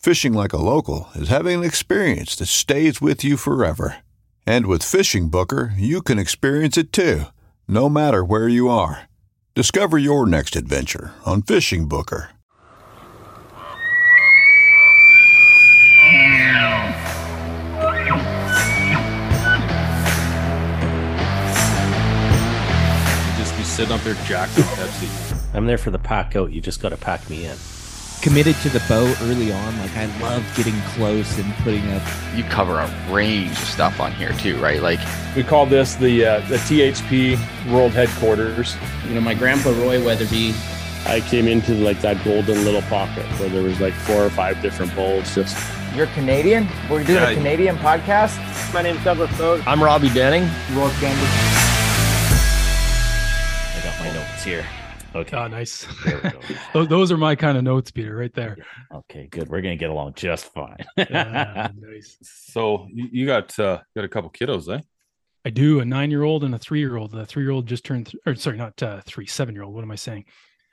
Fishing like a local is having an experience that stays with you forever. And with Fishing Booker, you can experience it too, no matter where you are. Discover your next adventure on Fishing Booker. You just be sitting up there jacked with Pepsi. I'm there for the pack out. You just got to pack me in. Committed to the boat early on. Like I love getting close and putting up. you cover a range of stuff on here too, right? Like We call this the uh, the THP World Headquarters. You know, my grandpa Roy Weatherby, I came into like that golden little pocket where there was like four or five different bowls. Just You're Canadian? We're doing Yeah. a Canadian podcast? my name's Douglas Bode. I'm Robbie Denning. Rorke Denver. I got my notes here. Okay. Oh, nice. There we go. those, those are my kind of notes, Peter, right there. Okay, good. We're gonna get along just fine. Yeah, nice. So you, you got uh, got a couple kiddos, eh? I do a nine-year-old and a three-year-old. The three-year-old just turned, th- or sorry, not uh, three, seven-year-old. What am I saying?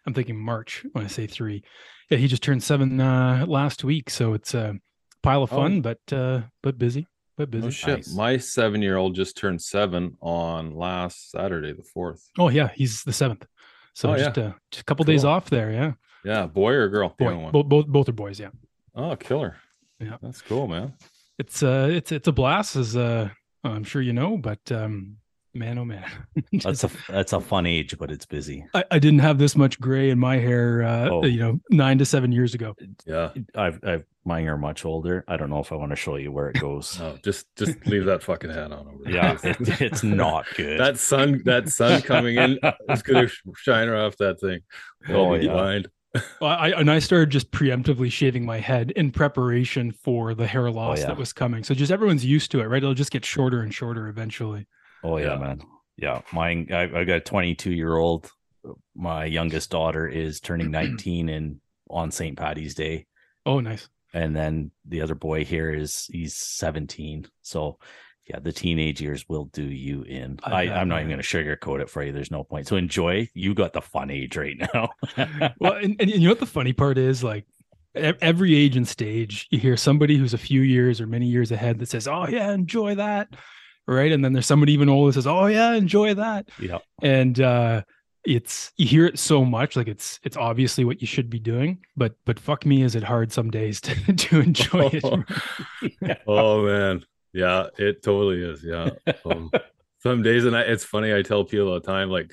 I'm thinking March when I say three. Yeah, he just turned seven uh, last week, so it's a pile of Oh. fun, but uh, but busy, but busy. No shit. Nice. My seven year old just turned seven on last Saturday, the fourth. Oh yeah, he's the seventh. So Oh, just, uh, just a couple days off there. Yeah, Yeah, boy or girl? Boy, one. both both both are boys. Yeah, Oh, killer. Yeah. That's cool, man. it's uh, it's it's a blast, as uh, I'm sure you know, but um, man, oh man, That's a that's a fun age, but it's busy. I, I didn't have this much gray in my hair, uh, Oh. you know, nine to seven years ago. Yeah. I've I've mine are much older. I don't know if I want to show you where it goes. No, just just leave that fucking hat on over there. yeah, it, it's not good. that sun that sun coming in is gonna shine right off that thing. Oh, Oh, be yeah. blind. Well, I and I started just preemptively shaving my head in preparation for the hair loss Oh, yeah. that was coming. So just everyone's used to it, right? It'll just get shorter and shorter eventually. Oh yeah, Yeah. man. Yeah, mine. I, I got a 22 year old. My youngest daughter is turning 19 in on St. Patty's Day. Oh, nice. and then the other boy here is he's 17 so yeah the teenage years will do you in I, I'm not even going to sugarcoat it for you there's no point so enjoy you got the fun age right now Well, and, and you know what the funny part is? Like every age and stage, you hear somebody who's a few years or many years ahead that says, "Oh yeah, enjoy that," right? And then there's somebody even older says, "Oh yeah, enjoy that." yeah and uh it's you hear it so much like it's it's obviously what you should be doing but but fuck me is it hard some days to, to enjoy it Oh man. Yeah, it totally is. Yeah. Um, some days and I, it's funny, I tell people all the time, like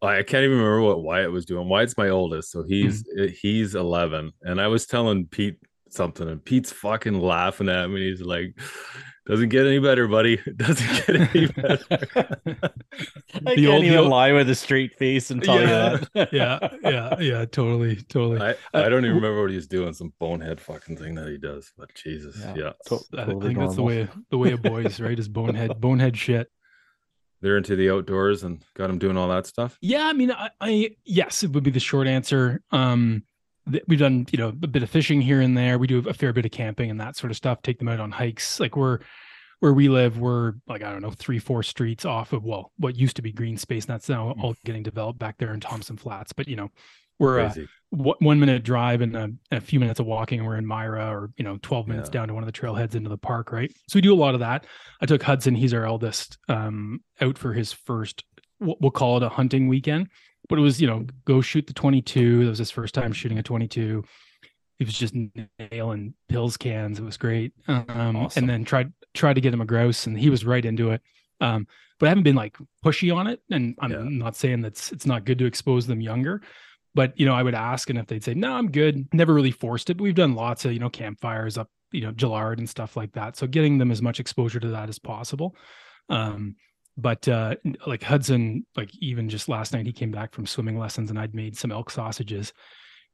I can't even remember what Wyatt was doing. Wyatt's my oldest, so he's Mm-hmm. he's 11, and I was telling Pete something, and Pete's fucking laughing at me. He's like, "Doesn't get any better, buddy. Doesn't get any better." i The can't old- the even old- lie with a straight face and tell Yeah. you that yeah yeah yeah totally totally I, I don't even remember what he's doing. Some bonehead fucking thing that he does. But Jesus, Yeah. yeah, To- I, I totally think that's the way the way of boys right is bonehead bonehead shit they're into the outdoors and got him doing all that stuff. yeah i mean i, I yes it would be the short answer um th- we've done you know a bit of fishing here and there we do a fair bit of camping and that sort of stuff take them out on hikes like we're where we live, we're like I don't know three four streets off of well what used to be green space, and that's now all getting developed back there in Thompson Flats. But you know, we're uh, w- one minute drive and a, a few minutes of walking, and we're in Myra, or you know, twelve minutes Yeah. down to one of the trailheads into the park, right? So we do a lot of that. I took Hudson, he's our eldest, um, out for his first, we'll call it a hunting weekend, but it was you know go shoot the twenty two. That was his first time shooting a twenty two. He was just nailing pills cans. It was great. Um, Awesome. and then tried tried to get him a grouse, and he was right into it. Um, but I haven't been like pushy on it, and I'm Yeah. not saying that's it's not good to expose them younger but you know i would ask and if they'd say no i'm good never really forced it but we've done lots of you know campfires up you know gillard and stuff like that so getting them as much exposure to that as possible um but uh like hudson like even just last night he came back from swimming lessons and i'd made some elk sausages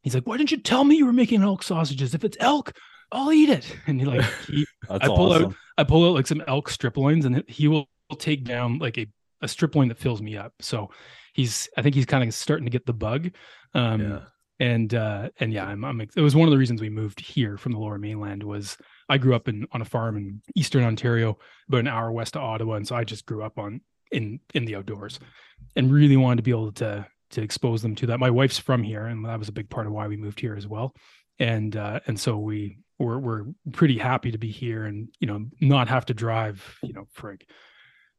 he's like why didn't you tell me you were making elk sausages if it's elk i'll eat it and he like he, I pull awesome. out I pull out like some elk strip loins and he will take down like a, a strip loin that fills me up. So he's I think he's kind of starting to get the bug. Um Yeah. and uh and yeah, I'm, I'm it was one of the reasons we moved here from the lower mainland was I grew up in on a farm in eastern Ontario, about an hour west of Ottawa. And so I just grew up on in in the outdoors and really wanted to be able to to expose them to that. My wife's from here, and that was a big part of why we moved here as well. And uh, and so we we're we're pretty happy to be here, and you know not have to drive you know for like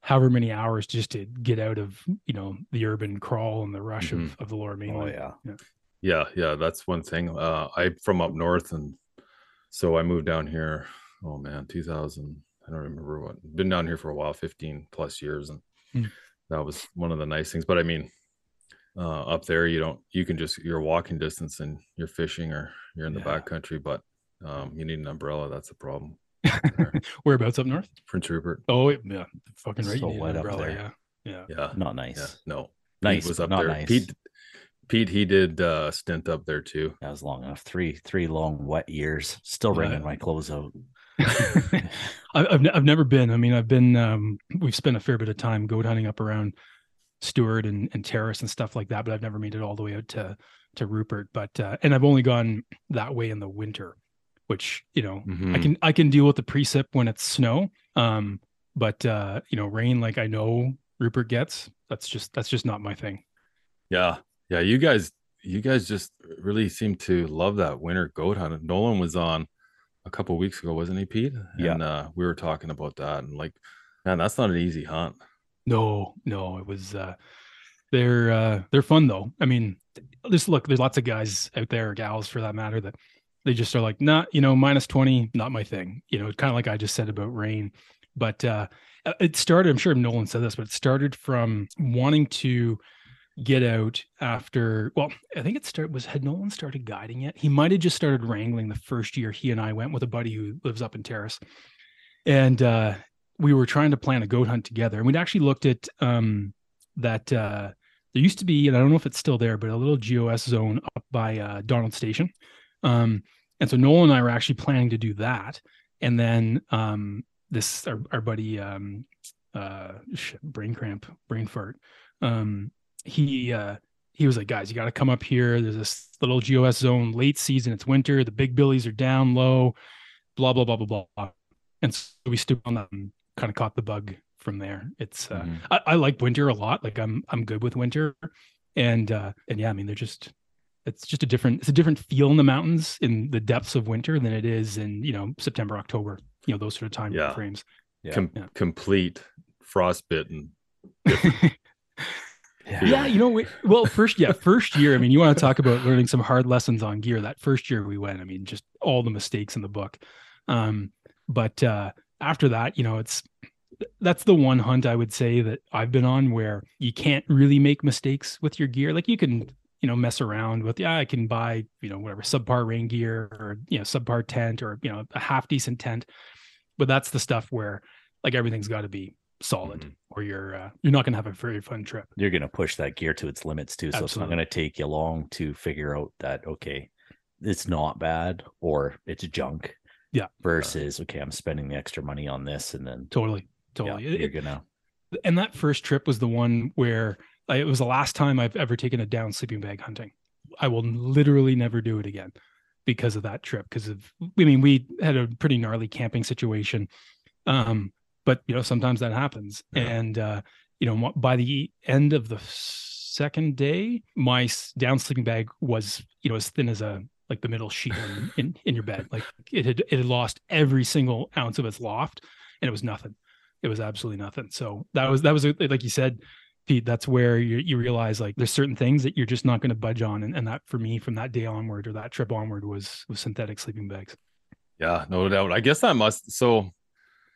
however many hours just to get out of you know the urban crawl and the rush of, of the lower Oh mainland. yeah. Yeah, yeah, that's one thing. Uh, I'm from up north, and so I moved down here. Oh man, 2000. I don't remember what. Been down here for a while, 15 plus years, and Hmm. that was one of the nice things. But I mean, uh, up there, you don't. You can just you're walking distance and you're fishing, or you're in the Yeah. back country, but um, you need an umbrella. That's the problem. Whereabouts up north? Prince Rupert. Oh yeah, fucking right. So you need an wet up umbrella, there. Yeah, yeah. Yeah, Not nice. yeah, no. Nice, Pete was up not there. nice. Pete, Pete, he did uh, stint up there too. That was long enough. Three three long wet years. Still Yeah. wringing my clothes out. I- I've I've never been. I mean, I've been. Um, we've spent a fair bit of time goat hunting up around Stewart and, and Terrace and stuff like that, but I've never made it all the way out to to Rupert. But uh, and I've only gone that way in the winter, which you know I Mhm. can I can deal with the precip when it's snow. Um, but uh, you know, rain like I know Rupert gets. That's just that's just not my thing. Yeah, yeah. You guys, you guys just really seem to love that winter goat hunt. Nolan was on a couple weeks ago, wasn't he, Pete? Yeah. And uh, we were talking about that, and like, man, that's not an easy hunt. No, no, it was uh they're uh they're fun though. I mean, just look, there's lots of guys out there, gals for that matter, that they just are like, nah, you know, minus 20, not my thing. You know, kind of like I just said about rain. But uh it started, I'm sure Nolan said this, but it started from wanting to get out after well, I think it started was had Nolan started guiding yet? He might have just started wrangling the first year he and I went with a buddy who lives up in Terrace. And uh we were trying to plan a goat hunt together and we'd actually looked at um that uh there used to be and i don't know if it's still there but a little gos zone up by uh donald station um and so nolan and i were actually planning to do that and then um this our, our buddy um uh shit, brain cramp brain fart um he uh he was like guys you got to come up here there's this little gos zone late season it's winter the big billies are down low blah blah blah blah blah and so we stood on that and kind of caught the bug from there. It's uh, Mhm. I, I like winter a lot. Like I'm I'm good with winter, and uh, and yeah, I mean they're just it's just a different it's a different feel in the mountains in the depths of winter than it is in you know September October you know those sort of time Yeah. frames. Yeah. Com- Yeah. Complete frostbitten. Yeah, you know, we, well, first, yeah, first year. I mean, you want to talk about learning some hard lessons on gear. That first year we went, I mean, just all the mistakes in the book. Um, but uh, after that, you know, it's that's the one hunt I would say that I've been on where you can't really make mistakes with your gear. Like you can, you know, mess around with, yeah, I can buy, you know, whatever subpar rain gear or you know subpar tent or you know a half decent tent, but that's the stuff where like everything's got to be solid, Mhm. or you're uh, you're not gonna have a very fun trip. You're gonna push that gear to its limits too. So it's not gonna take you long to figure out that okay, it's not bad or it's junk. Yeah. Versus okay, I'm spending the extra money on this and then Totally, yeah, totally. It- you're gonna and that first trip was the one where I, it was the last time I've ever taken a down sleeping bag hunting. I will literally never do it again because of that trip. Because of, I mean, we had a pretty gnarly camping situation. Um, but you know sometimes that happens Yeah. and uh you know by the end of the second day my down sleeping bag was you know as thin as a like the middle sheet in, in in your bed like it had it had lost every single ounce of its loft and it was nothing it was absolutely nothing so that was that was like you said Pete, that's where you, you realize like there's certain things that you're just not going to budge on, and, and that for me from that day onward or that trip onward was was synthetic sleeping bags. Yeah, no doubt. I guess that must. So,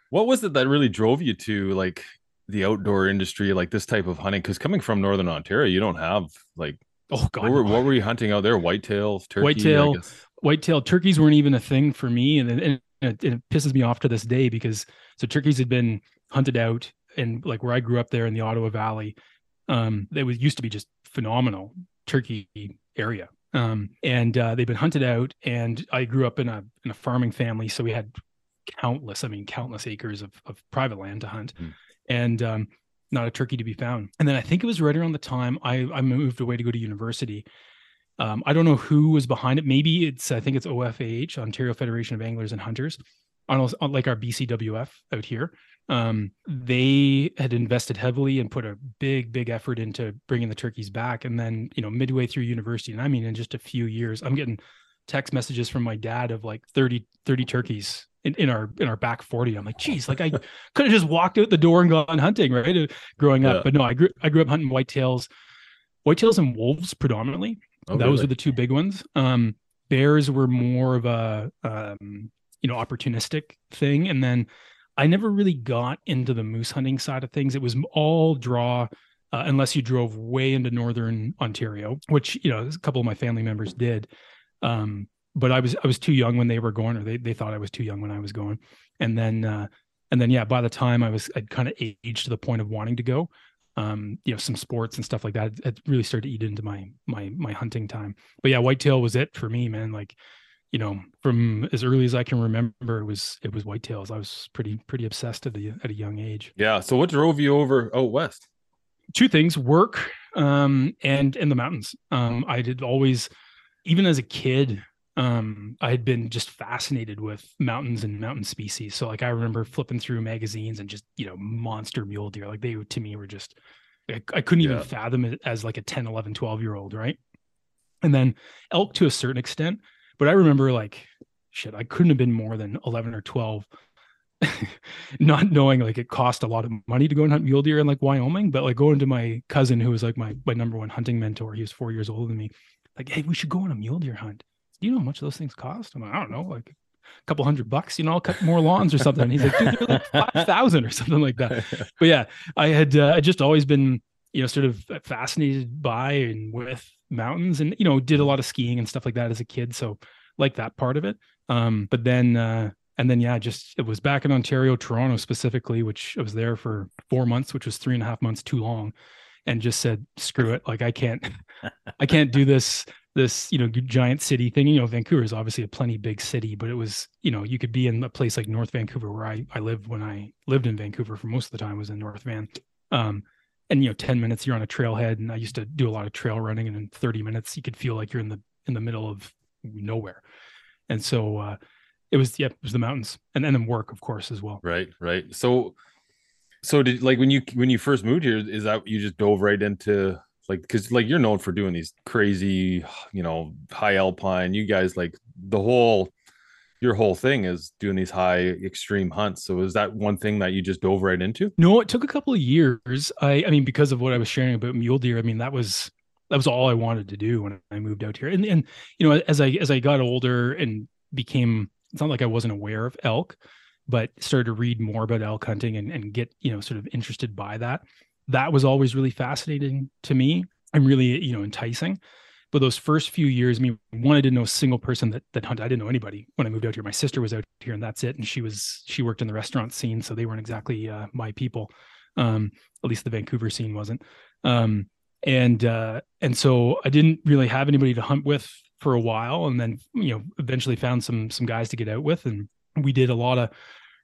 what was it that really drove you to like the outdoor industry, like this type of hunting? Because coming from Northern Ontario, you don't have like. Oh God, what were, what were you hunting out there? Whitetails, turkey. Whitetail, whitetail turkeys weren't even a thing for me, and, and it, it pisses me off to this day because so turkeys had been hunted out, and like where I grew up there in the Ottawa Valley, um, they was used to be just phenomenal turkey area, um, and uh, they've been hunted out. And I grew up in a in a farming family, so we had countless, I mean, countless acres of of private land to hunt, Mm. and um, not a turkey to be found. And then I think it was right around the time I I moved away to go to university. Um, I don't know who was behind it. Maybe it's I think it's OFAH, Ontario Federation of Anglers and Hunters, on on like our BCWF out here. Um, they had invested heavily and put a big, big effort into bringing the turkeys back. And then you know midway through university, and I mean in just a few years, I'm getting text messages from my dad of like 30, 30 turkeys in, in our in our back 40. I'm like, geez, like I could have just walked out the door and gone hunting, right? Uh, Growing up. Yeah. But no, I grew I grew up hunting whitetails, whitetails and wolves predominantly Oh, those really? were the two big ones. Um, bears were more of a um, you know opportunistic thing, and then I never really got into the moose hunting side of things. It was all draw, uh, unless you drove way into northern Ontario, which you know a couple of my family members did. Um, but I was I was too young when they were going, or they they thought I was too young when I was going, and then uh, and then yeah, by the time I was I'd kind of aged to the point of wanting to go, um, you know, some sports and stuff like that. It really started to eat into my my my hunting time. But yeah, whitetail was it for me, man. Like, you know, from as early as I can remember, it was it was whitetails. I was pretty pretty obsessed at a at a young age. Yeah. So, what drove you over out west? Two things: work, um, and and the mountains. Um, I did always, even as a kid, um, I had been just fascinated with mountains and mountain species. So like I remember flipping through magazines and just, you know, monster mule deer. Like they to me were just I, I couldn't even Yeah. fathom it as like a 10, 11, 12 year old, right? And then elk to a certain extent. But I remember like shit, I couldn't have been more than 11 or 12 not knowing like it cost a lot of money to go and hunt mule deer in like Wyoming, but like going to my cousin who was like my my number one hunting mentor, he was four years older than me. Like, hey, we should go on a mule deer hunt. Do you know how much those things cost? I'm like, I don't know, like a couple hundred bucks. You know, I'll cut more lawns or something. And he's like, dude, they're like five thousand or something like that. But yeah, I had uh, I just always been you know sort of fascinated by and with mountains, and you know did a lot of skiing and stuff like that as a kid. So like that part of it. Um, but then uh, and then yeah, just it was back in Ontario, Toronto specifically, which I was there for four months, which was three and a half months too long, and just said screw it, like I can't, I can't do this this you know giant city thing. You know, Vancouver is obviously a plenty big city, but it was you know you could be in a place like North Vancouver where I I lived when I lived in Vancouver for most of the time was in North Van. Um, and you know 10 minutes you're on a trailhead and i used to do a lot of trail running and in 30 minutes you could feel like you're in the in the middle of nowhere and so uh it was yeah it was the mountains and, and then work of course as well Right, right. So, so did like when you when you first moved here, is that you just dove right into like because like you're known for doing these crazy, you know, high alpine. You guys like the whole your whole thing is doing these high extreme hunts. So is that one thing that you just dove right into? no it took a couple of years i i mean because of what i was sharing about mule deer i mean that was that was all i wanted to do when i moved out here and and you know as i as i got older and became it's not like i wasn't aware of elk but started to read more about elk hunting and, and get you know sort of interested by that that was always really fascinating to me and really you know enticing. But those first few years i mean one i didn't know a single person that that hunted. I didn't know anybody when i moved out here. My sister was out here and that's it. And she was she worked in the restaurant scene so they weren't exactly uh, my people. Um at least the vancouver scene wasn't. Um and uh and so i didn't really have anybody to hunt with for a while and then you know eventually found some some guys to get out with. And we did a lot of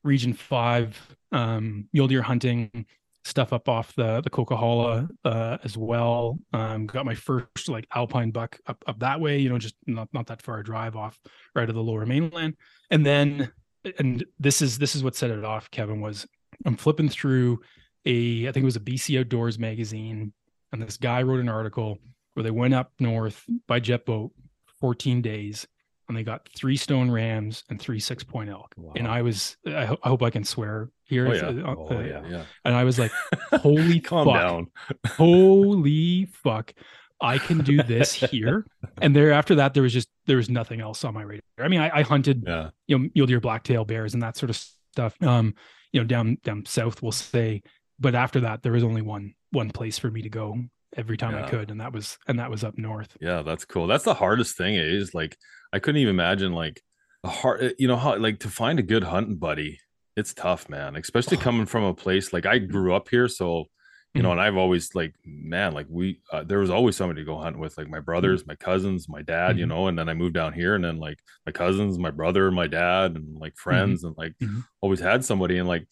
region five um mule deer hunting stuff up off the the Coquihalla uh, as well. Um, got my first like alpine buck up up that way, you know, just not not that far a drive off right of the lower mainland. And then and this is this is what set it off, Kevin, was I'm flipping through a I think it was a BC Outdoors magazine, and this guy wrote an article where they went up north by jet boat 14 days and they got three stone rams and three six point elk. Wow. And I was, I, ho- I, hope I can swear here. Oh, yeah. Uh, oh, yeah. yeah. And I was like, holy Calm fuck. down. holy fuck. I can do this here. And there after that, there was just, there was nothing else on my radar. I mean, I, I hunted, yeah. you know, mule deer, blacktail bears and that sort of stuff. Um, you know, down, down south, we'll say, but after that, there was only one, one place for me to go every time Yeah. I could. And that was, and that was up north. Yeah, that's cool. That's the hardest thing. eh, Is like I couldn't even imagine like a hard, you know, how like to find a good hunting buddy. It's tough, man. Especially coming from a place like I grew up here, so you know, and I've always like, man, like we, uh, there was always somebody to go hunt with, like my brothers, my cousins, my dad, you Mhm. know, and then I moved down here, and then like my cousins, my brother, my dad, and like friends, and like always had somebody, and like,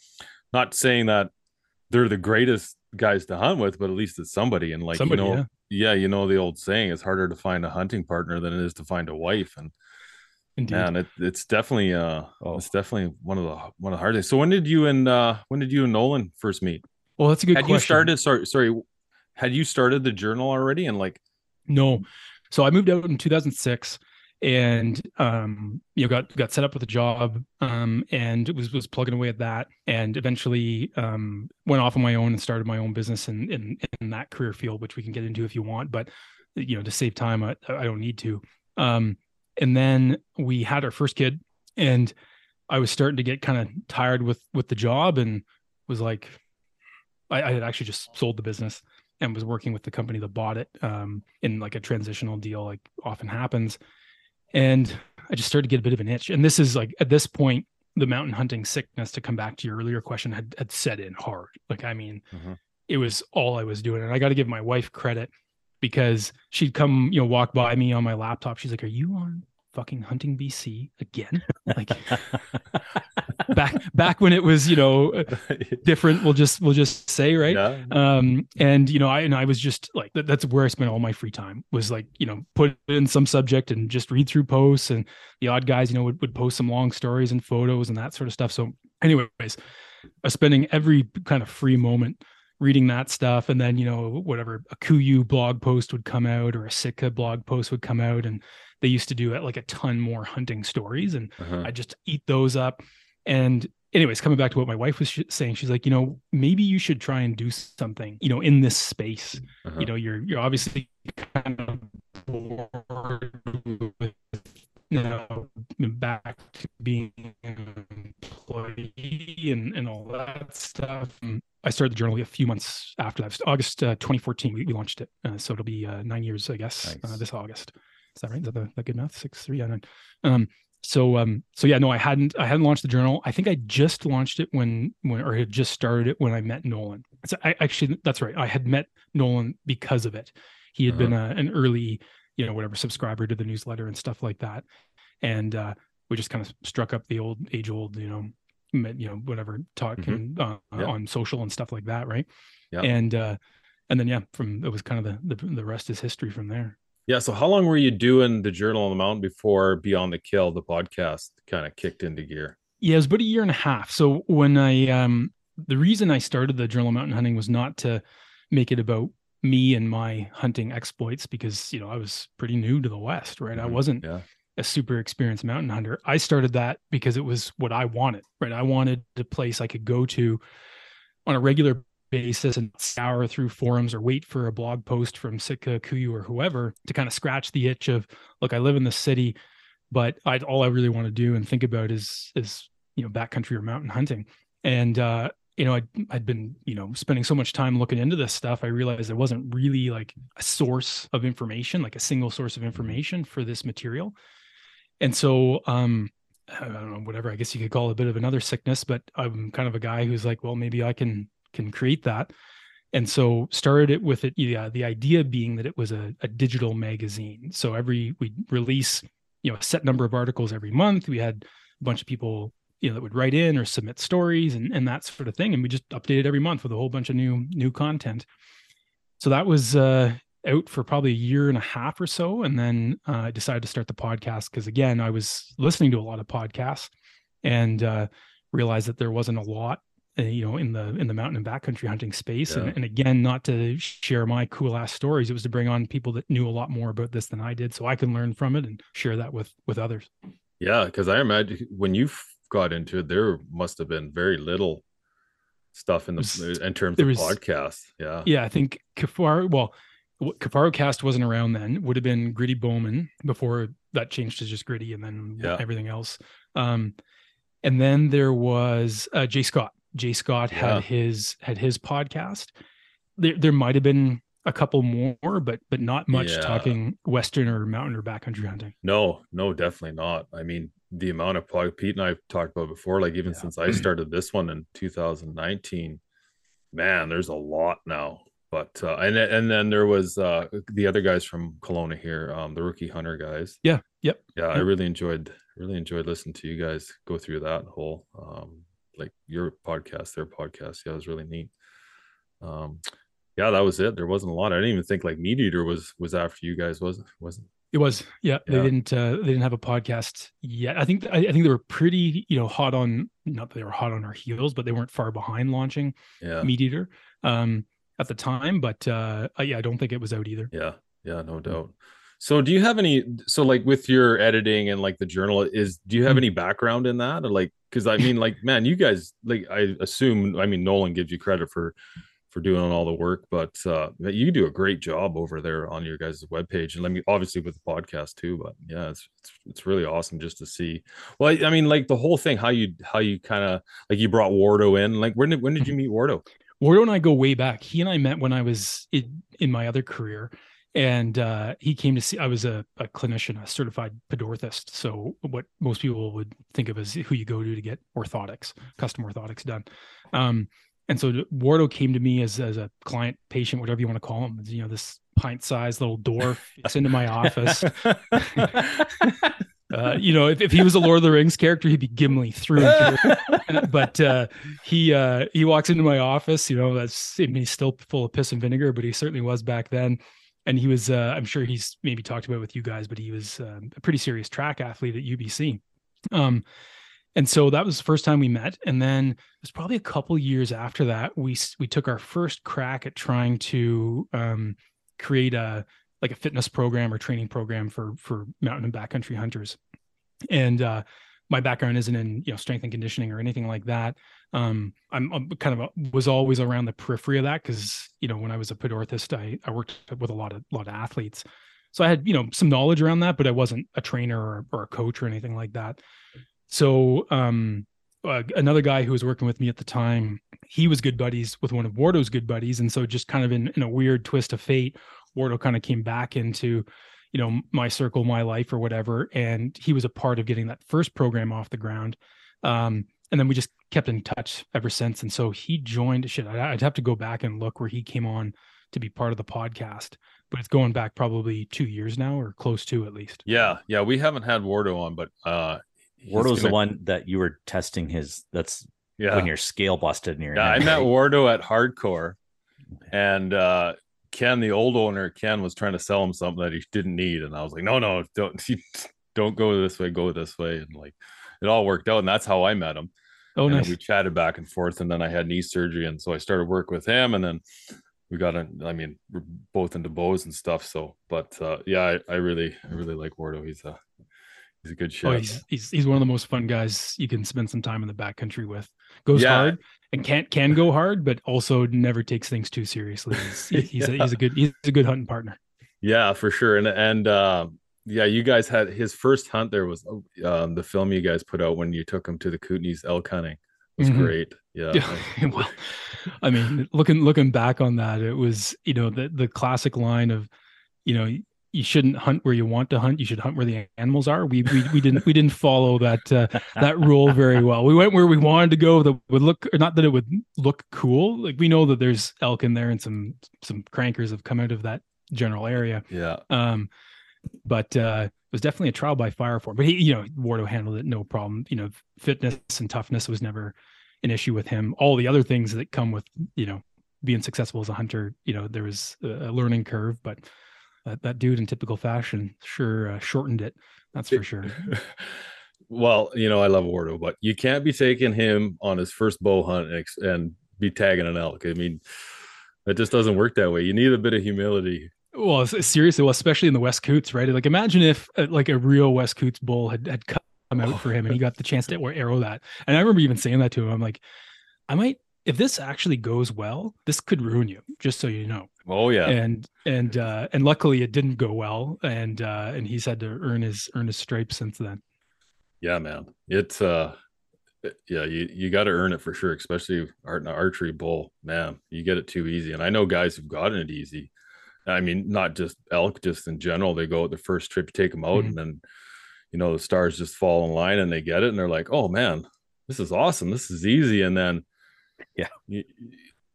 not saying that they're the greatest guys to hunt with, but at least it's somebody, and like Somebody, you know, yeah. yeah, you know the old saying, it's harder to find a hunting partner than it is to find a wife, and Indeed. man, it, it's definitely, uh, Oh. it's definitely one of the one of the hardest. So when did you and uh, when did you and Nolan first meet? Well, that's a good had question. you started? Sorry, sorry. Had you started the journal already? And like, No. So I moved out in 2006 and um you know got got set up with a job um and was was plugging away at that and eventually um went off on my own and started my own business in in, in that career field which we can get into if you want but you know to save time I, I don't need to um and then we had our first kid and I was starting to get kind of tired with with the job and was like I, I had actually just sold the business and was working with the company that bought it um, in like a transitional deal, like often happens. And I just started to get a bit of an itch. And this is like at this point, the mountain hunting sickness, to come back to your earlier question, had, had set in hard. Like, I mean, Mhm. it was all I was doing. And I got to give my wife credit because she'd come, you know, walk by me on my laptop. She's like, Are you on fucking hunting BC again? Like, back back when it was, you know, different. We'll just we'll just say, right? yeah, um and you know i and i was just like that, that's where i spent all my free time was like you know put in some subject and just read through posts and the odd guys you know would, would post some long stories and photos and that sort of stuff so anyways i was spending every kind of free moment reading that stuff and then you know whatever a KUIU blog post would come out or a sitka blog post would come out and they used to do it like a ton more hunting stories and Uh-huh. I just eat those up. And anyways, coming back to what my wife was sh- saying, she's like, you know, maybe you should try and do something, you know, in this space. Uh-huh. You know, you're you're obviously kind of bored with you know back to being an employee and, and all that stuff. And I started the journal a few months after that. August uh, 2014, we, we launched it. Uh, so it'll be uh, nine years, I guess, uh, Nice. this August. Is that right? Is that, the, that good math? Six, three, yeah, nine. Um, so um, so yeah, no, I hadn't I hadn't launched the journal. I think I just launched it when when or had just started it when I met Nolan. So I actually that's right. I had met Nolan because of it. He had been a, an early, you know, whatever subscriber to the newsletter and stuff like that. And uh, we just kind of struck up the old age old, you know, you know, whatever talking uh, Yeah. on social and stuff like that, right? Yeah. And uh, and then yeah, from it was kind of the the, the rest is history from there. yeah. So how long were you doing the journal on the mountain before Beyond the Kill, the podcast, kind of kicked into gear? Yeah, it was about a year and a half. So when I um the reason I started the Journal of Mountain Hunting was not to make it about me and my hunting exploits because you know I was pretty new to the West, right? I Mhm. wasn't Yeah. A super experienced mountain hunter. I started that because it was what I wanted, right? I wanted a place I could go to on a regular basis and scour through forums or wait for a blog post from Sitka, KUIU, or whoever to kind of scratch the itch of, look, I live in the city, but I all I really want to do and think about is is you know backcountry or mountain hunting. And uh, you know, I'd, I'd been, you know, spending so much time looking into this stuff. I realized there wasn't really like a source of information, like a single source of information for this material. And so, um, I don't know, whatever, I guess you could call it a bit of another sickness, but I'm kind of a guy who's like, well, maybe I can, can create that. And so started it with it. Yeah. The idea being that it was a, a digital magazine. So every, we release, you know, a set number of articles every month. We had a bunch of people you know that would write in or submit stories and, and that sort of thing and we just updated every month with a whole bunch of new new content so that was uh out for probably a year and a half or so and then uh, i decided to start the podcast because again i was listening to a lot of podcasts and uh realized that there wasn't a lot uh, you know, in the in the mountain and backcountry hunting space. Yeah. And, and again, not to share my cool ass stories, it was to bring on people that knew a lot more about this than I did, so I can learn from it and share that with with others. Yeah, because I imagine when you got into it, there must have been very little stuff in the Was- in terms of was- podcasts. Yeah. Yeah, I think Kafar. Well, Kafaro Cast wasn't around then. Would have been Gritty Bowmen before that changed to just Gritty, and then Yeah. everything else. Um, and then there was uh, Jay Scott. Jay Scott Yeah. had his had his podcast. There there might have been a couple more, but but not much Yeah. talking Western or mountain or backcountry hunting. No, no, definitely not. I mean, the amount of pod Pete and I have talked about before, like even Yeah. since I started this one in 2019, man, there's a lot now. But uh, and then- and then there was uh the other guys from Kelowna here, um, the rookie hunter guys. Yeah. Yep. Yeah, I really enjoyed really enjoyed listening to you guys go through that whole um like your podcast, their podcast. Yeah, it was really neat. Um yeah, that was it. There wasn't a lot. I didn't even think like Meat Eater was was after you guys, wasn't wasn't It was, yeah. They didn't. Uh, they didn't have a podcast yet. I think. I, I think they were pretty, you know, hot on. Not that they were hot on our heels, but they weren't far behind launching yeah. Meat Eater um, at the time. But uh, yeah, I don't think it was out either. Yeah, yeah, no doubt. So do you have any so like with your editing and like the journal is do you have Mm. any background in that or like cuz I mean like man you guys like I assume I mean Nolan gives you credit for for doing all the work but uh you do a great job over there on your guys' webpage and let me obviously with the podcast too but yeah it's it's, it's really awesome just to see well I, I mean like the whole thing how you how you kind of like you brought Wardo in like when did when did you meet Wardo Wardo and I go way back. He and I met when I was in, in my other career, and uh, he came to see. I was a, a clinician, a certified podorthist. So what most people would think of as who you go to to get orthotics, custom orthotics done. Um, and so Wardo came to me as as a client, patient, whatever you want to call him. You know, this pint-sized little dwarf it's into my office. Uh, you know, if, if he was a Lord of the Rings character, he'd be Gimli through and through. But uh, he uh, he walks into my office. You know, that's I mean, he's still full of piss and vinegar, but he certainly was back then. And he was, uh, I'm sure he's maybe talked about with you guys, but he was um, a pretty serious track athlete at UBC. Um, and so that was the first time we met. And then it was probably a couple years after that we we took our first crack at trying to um, create a like a fitness program or training program for for mountain and backcountry hunters. And uh, my background isn't in you know strength and conditioning or anything like that. Um, I'm, I'm kind of a, was always around the periphery of that because you know when I was a podorthist, I I worked with a lot of lot of athletes, so I had you know some knowledge around that, but I wasn't a trainer or, or a coach or anything like that. So um, uh, another guy who was working with me at the time, he was good buddies with one of Wardo's good buddies, and so just kind of in, in a weird twist of fate, Wardo kind of came back into, you know, my circle, my life, or whatever, and he was a part of getting that first program off the ground. Um, and then we just kept in touch ever since. And so he joined. Shit, I'd have to go back and look where he came on to be part of the podcast, but it's going back probably two years now, or close to at least. yeah yeah we haven't had Wardo on but uh he's Wardo's the gonna- one that you were testing his. That's yeah when your scale busted in your. Yeah, I met? Wardo at Hardcore, and uh, Ken, the old owner, Ken was trying to sell him something that he didn't need, and I was like, no, no, don't, don't go this way, go this way, and like it all worked out, and that's how I met him. Oh, and nice. we chatted back and forth, and then I had knee surgery, and so I started work with him, and then we got in. I mean, we're both into bows and stuff. So, but uh, yeah, I, I really, I really like Wardo. He's a he's a good shit. Oh, he's, he's he's one of the most fun guys you can spend some time in the backcountry with. Goes Yeah. hard and can't can go hard, but also never takes things too seriously. He's, he's, a, he's a good he's a good hunting partner. Yeah, for sure. And and uh, yeah, you guys had his first hunt. There was um, the film you guys put out when you took him to the Kootenays elk hunting. It was Mhm. great. Yeah. well, I mean, looking looking back on that, it was you know the the classic line of, you know, you shouldn't hunt where you want to hunt. You should hunt where the animals are. We we, we didn't we didn't follow that uh, that rule very well. We went where we wanted to go that would look or not that it would look cool. Like we know that there's elk in there and some some crankers have come out of that general area. yeah. Um, but uh, it was definitely a trial by fire for him. But he, you know, Wardo handled it no problem. You know, fitness and toughness was never an issue with him. All the other things that come with, you know, being successful as a hunter, you know, there was a a learning curve, but that, that dude in typical fashion sure uh, shortened it. That's for sure. Well, you know, I love Wardo, but you can't be taking him on his first bow hunt and, ex- and be tagging an elk. I mean, it just doesn't work that way. You need a bit of humility. Well, seriously, well, especially in the West Koots, right? Like, imagine if uh, like a real West Koots bull had had come out for him and he got the chance to arrow that. And I remember even saying that to him. I'm like, I might, if this actually goes well, this could ruin you. Just so you know. Oh yeah, And and uh, and luckily it didn't go well, and uh, and he's had to earn his earn his stripes since then. yeah, man. It's uh, yeah, you you got to earn it for sure, especially art archery bull. Man, you get it too easy, and I know guys who've gotten it easy. I mean, not just elk, just in general. They go at the first trip, you take them out, Mhm. and then you know the stars just fall in line, and they get it, and they're like, "Oh man, this is awesome. This is easy." And then, Yeah.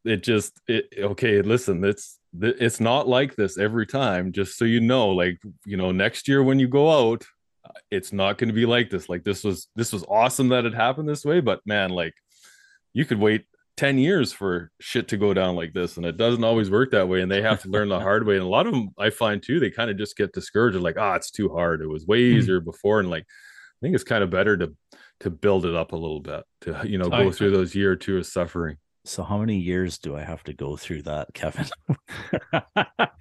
it just it okay. Listen, it's th- it's not like this every time. Just so you know, like you know, next year when you go out, uh, it's not going to be like this. Like this was this was awesome that it happened this way, but man, like you could wait 10 years for shit to go down like this and it doesn't always work that way and they have to learn the hard way and a lot of them i find too they kind of just get discouraged like ah it's too hard it was way Hmm. easier before and like i think it's kind of better to to build it up a little bit to you know I- go through those year or two of suffering So how many years do I have to go through that, Kevin?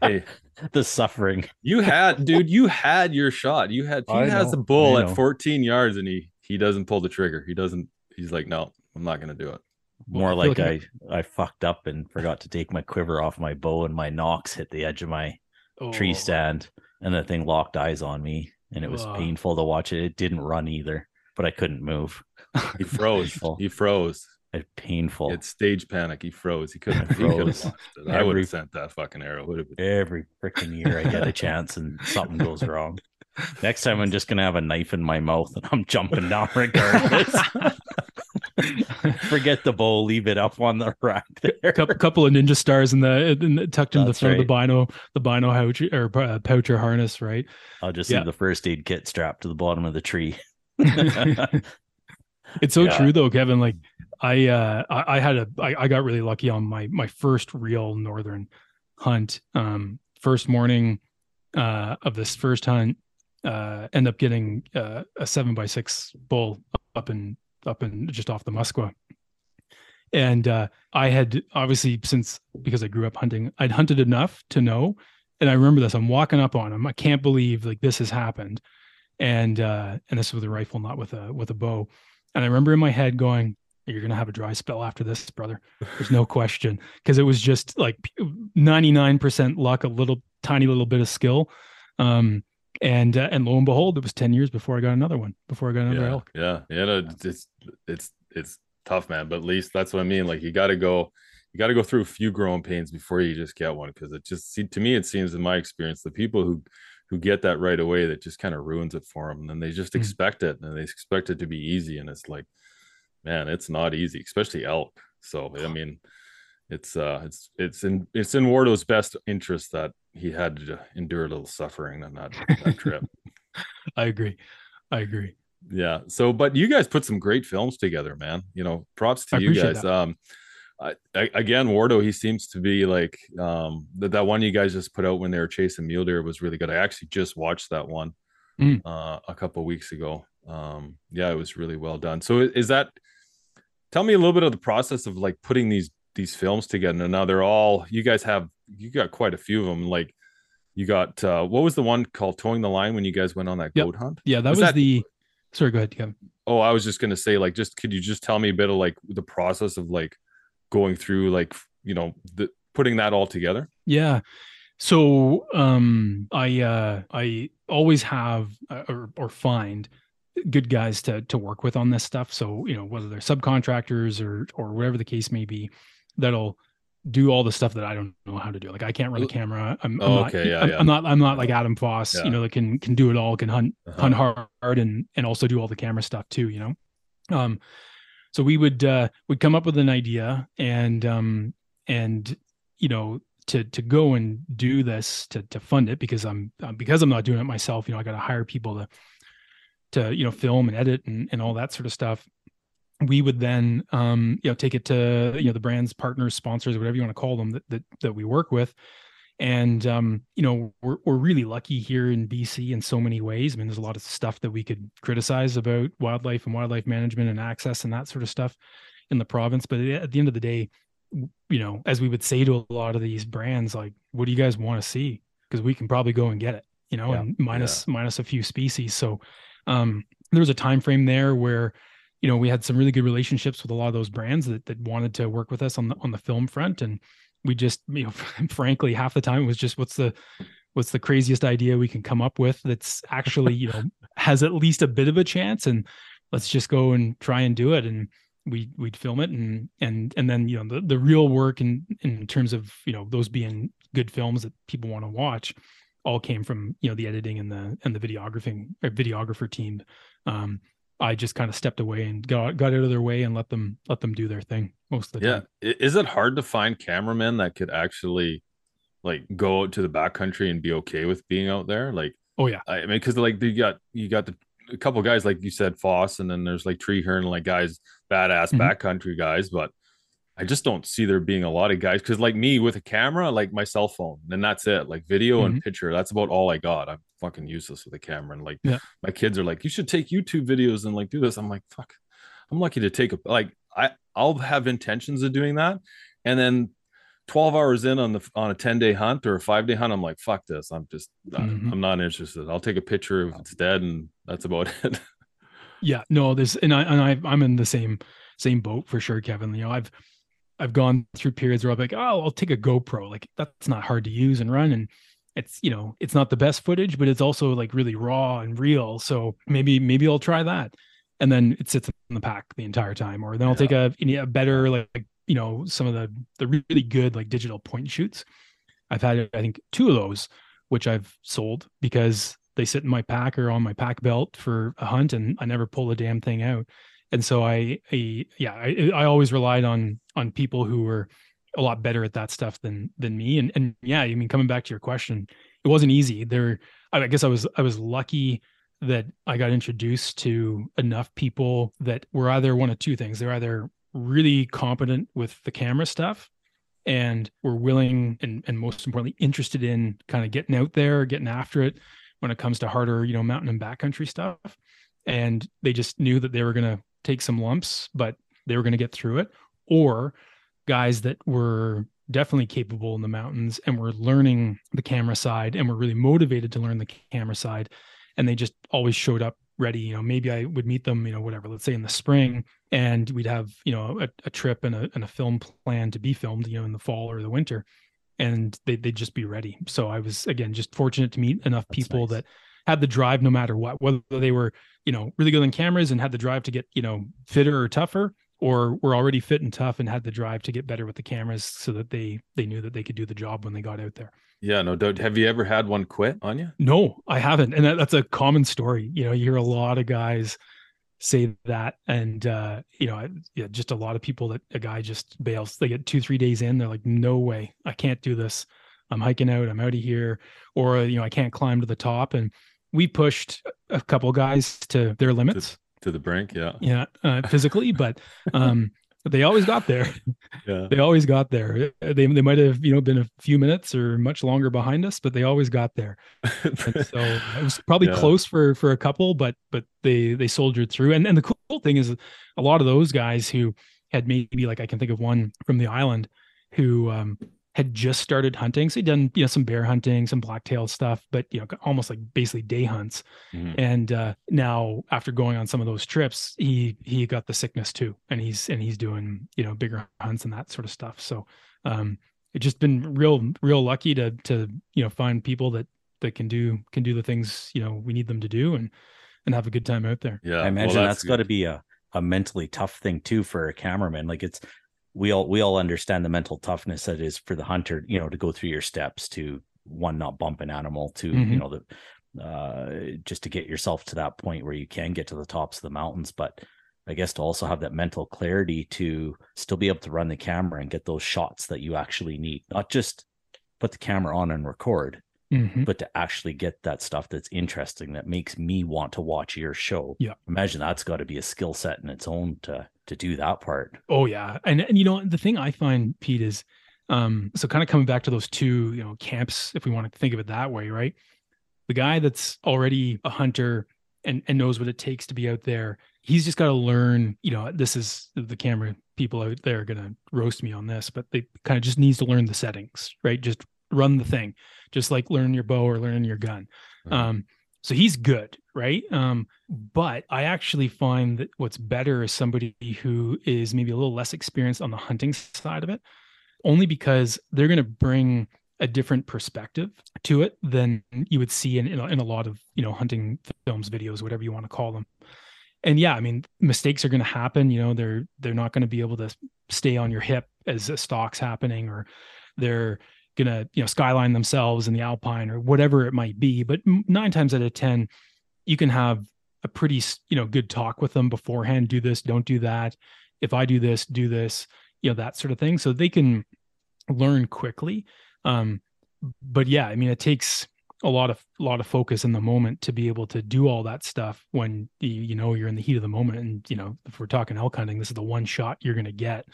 hey the suffering. you had dude you had your shot you had he I has know, the bull at 14 yards and he he doesn't pull the trigger he doesn't he's like no i'm not going to do it More Well, like like I I fucked up and forgot to take my quiver off my bow and my knocks hit the edge of my tree Oh, stand and the thing locked eyes on me and it was Ugh. painful to watch it. It didn't run either, but I couldn't move. he froze he froze It painful. it's stage panic he froze he couldn't I he couldn't froze. i would have sent that fucking arrow would have been Every freaking year I get a chance and something goes wrong. Next time I'm just gonna have a knife in my mouth and I'm jumping down regardless. Forget the bow, leave it up on the rack there. couple, couple of ninja stars in the, in the tucked in the That's front of the bino the bino pouch or uh, pouch or harness, right? I'll just Yeah. leave the first aid kit strapped to the bottom of the tree. It's so Yeah. true though, Kevin. Like I uh I, had a I, I got really lucky on my my first real northern hunt. Um first morning uh of this first hunt, uh end up getting uh, a seven by six bull up in up in just off the Muskwa. And uh I had obviously since because I grew up hunting, I'd hunted enough to know. And I remember this. I'm walking up on him. I can't believe like this has happened. And uh and this was with a rifle, not with a with a bow. And I remember in my head going, You're gonna have a dry spell after this, brother. There's no question. Because it was just like 99% luck, a little tiny little bit of skill. Um and uh, and lo and behold, it was 10 years before I got another one, before I got another yeah, elk. Yeah, yeah, no, it's it's it's tough, man. But at least that's what I mean. Like you got to go, you got to go through a few growing pains before you just get one. Because it just see to me, it seems in my experience, the people who who get that right away, that just kind of ruins it for them. And then they just Mhm. expect it, and they expect it to be easy, and it's like, man, it's not easy, especially elk. So I mean, it's uh, it's it's in it's in Wardo's best interest that he had to endure a little suffering on that, that trip. I agree. I agree. Yeah. So, but you guys put some great films together, man. You know, props to I you guys. that. Um, I, I, again, Wardo, he seems to be like um that that one you guys just put out when they were chasing mule deer was really good. I actually just watched that one Mm. uh, a couple weeks ago. Um, yeah, it was really well done. So, is that? Tell me a little bit of the process of like putting these these films together. And now they're all you guys have. You got quite a few of them. Like you got uh, what was the one called "Towing the Line" when you guys went on that Yep. goat hunt? Yeah, that Was was, that- the sorry, go ahead, Kevin. Oh, I was just gonna say, like, just could you just tell me a bit of like the process of like going through, like, you know, the putting that all together? Yeah. So um I uh I always have uh, or or find good guys to to work with on this stuff. So, you know, whether they're subcontractors or or whatever the case may be, that'll do all the stuff that I don't know how to do. Like I can't run a camera. I'm, I'm Oh, not, okay, yeah, I'm, yeah. I'm not I'm not like Adam Foss, Yeah. you know, that can can do it all, can hunt Uh-huh. hunt hard and and also do all the camera stuff too, you know. Um so we would uh would come up with an idea and um and you know to to go and do this to to fund it because I'm uh, because I'm not doing it myself, you know, I got to hire people to to you know film and edit and and all that sort of stuff. We would then um you know take it to you know the brands, partners, sponsors, whatever you want to call them that that that we work with And um, you know, we're we're really lucky here in BC in so many ways. I mean, there's a lot of stuff that we could criticize about wildlife and wildlife management and access and that sort of stuff in the province. But at the end of the day, you know, as we would say to a lot of these brands, like, what do you guys want to see? Because we can probably go and get it, you know, Yeah. and minus minus a few species. So um there was a time frame there where you know we had some really good relationships with a lot of those brands that that wanted to work with us on the on the film front. And we just you know frankly half the time it was just what's the what's the craziest idea we can come up with that's actually you know has at least a bit of a chance? And let's just go and try and do it. And we we'd film it and and and then you know the, the real work in in terms of you know those being good films that people want to watch all came from you know the editing and the and the videographing or videographer team um i just kind of stepped away and got got out of their way and let them let them do their thing most of the Yeah. time I- Is it hard to find cameramen that could actually like go out to the backcountry and be okay with being out there? Like, oh yeah I mean, because like you got you got the a couple guys like you said, Foss, and then there's like Tree Hearn, like guys, badass Mhm. backcountry guys, but I just don't see there being a lot of guys because like me with a camera, like my cell phone, and that's it. Like video and picture, that's about all I got. I'm fucking useless with a camera. And like Yeah. my kids are like, you should take YouTube videos and like do this. I'm like, fuck, I'm lucky to take a like I I'll have intentions of doing that, and then 12 hours in on the on a 10 day hunt or a five day hunt, I'm like, fuck this. I'm just Mhm. I'm not interested. I'll take a picture if it's dead, and that's about it. yeah no there's and i and I, i'm in the same same boat for sure kevin you know i've i've gone through periods where i'm like oh i'll take a gopro. Like that's not hard to use and run and it's you know it's not the best footage but it's also like really raw and real so maybe maybe i'll try that. And then it sits in the pack the entire time or then i'll take a, a better like you know some of the the really good like digital point shoots. I've had i think two of those which i've sold because they sit in my pack or on my pack belt for a hunt and I never pull the damn thing out. And so I, I yeah, I, I always relied on on people who were a lot better at that stuff than than me. And and yeah, I mean coming back to your question, it wasn't easy. There I guess I was I was lucky that I got introduced to enough people that were either one of two things. They're either really competent with the camera stuff and were willing and, and most importantly interested in kind of getting out there, getting after it when it comes to harder, you know, mountain and backcountry stuff. And they just knew that they were going to take some lumps, but they were going to get through it. Or guys that were definitely capable in the mountains and were learning the camera side and were really motivated to learn the camera side. And they just always showed up ready. You know, maybe I would meet them, you know, whatever, let's say in the spring, and we'd have, you know, a, a trip and a, and a film plan to be filmed, you know, in the fall or the winter and they, they'd just be ready. So I was again just fortunate to meet enough people that had the drive no matter what, whether they were, you know, really good on cameras and had the drive to get, you know, fitter or tougher, or were already fit and tough and had the drive to get better with the cameras so that they they knew that they could do the job when they got out there. yeah, no doubt. Have you ever had one quit on you? No, I haven't. And that, that's a common story. You know, you hear a lot of guys say that. And, uh, you know, yeah, just a lot of people that a guy just bails. They get two, three days in. They're like, no way, I can't do this. I'm hiking out. I'm out of here. Or, you know, I can't climb to the top. And we pushed a couple guys to their limits. To the brink, yeah. Yeah, uh, physically, but um, they always got there. Yeah. They always got there. They they might have you know been a few minutes or much longer behind us, but they always got there. And so it was probably Yeah. close for for a couple, but but they they soldiered through. And and the cool thing is, a lot of those guys who had maybe like I can think of one from the island who um, had just started hunting. So he'd done you know some bear hunting, some blacktail stuff, but you know almost like basically day hunts. Mhm. And uh, now after going on some of those trips, he he got the sickness too, and he's and he's doing you know bigger hunts and that sort of stuff. So um, it's just been real real lucky to to you know find people that that can do can do the things you know we need them to do and and have a good time out there. Yeah. I imagine that's got to be a, a mentally tough thing too for a cameraman. Like it's we all we all understand the mental toughness that is for the hunter, you know, to go through your steps to one not bump an animal, to you Mhm. know the uh just to get yourself to that point where you can get to the tops of the mountains. But I guess to also have that mental clarity to still be able to run the camera and get those shots that you actually need, not just put the camera on and record, Mhm. but to actually get that stuff that's interesting that makes me want to watch your show. Yeah. Imagine that's got to be a skill set in its own to to do that part. Oh yeah, and and you know the thing I find Pete is Um, so kind of coming back to those two, you know, camps, if we want to think of it that way, right? The guy that's already a hunter and, and knows what it takes to be out there, he's just got to learn, you know, this is the camera people out there are going to roast me on this, but they kind of just needs to learn the settings, right? Just run the thing, just like learn your bow or learn your gun. Mhm. Um, so he's good, right? Um, but I actually find that what's better is somebody who is maybe a little less experienced on the hunting side of it, only because they're going to bring a different perspective to it than you would see in, in, a, in a lot of you know hunting films, videos, whatever you want to call them. And yeah, I mean mistakes are going to happen. You know, they're they're not going to be able to stay on your hip as a stock's happening, or they're gonna you know skyline themselves in the alpine or whatever it might be. But nine times out of ten you can have a pretty you know good talk with them beforehand. Do this don't do that. If i do this do this you know that sort of thing. So they can learn quickly. Um but yeah i mean it takes a lot of a lot of focus in the moment to be able to do all that stuff when you, you know you're in the heat of the moment and you know if we're talking elk hunting this is the one shot you're going to get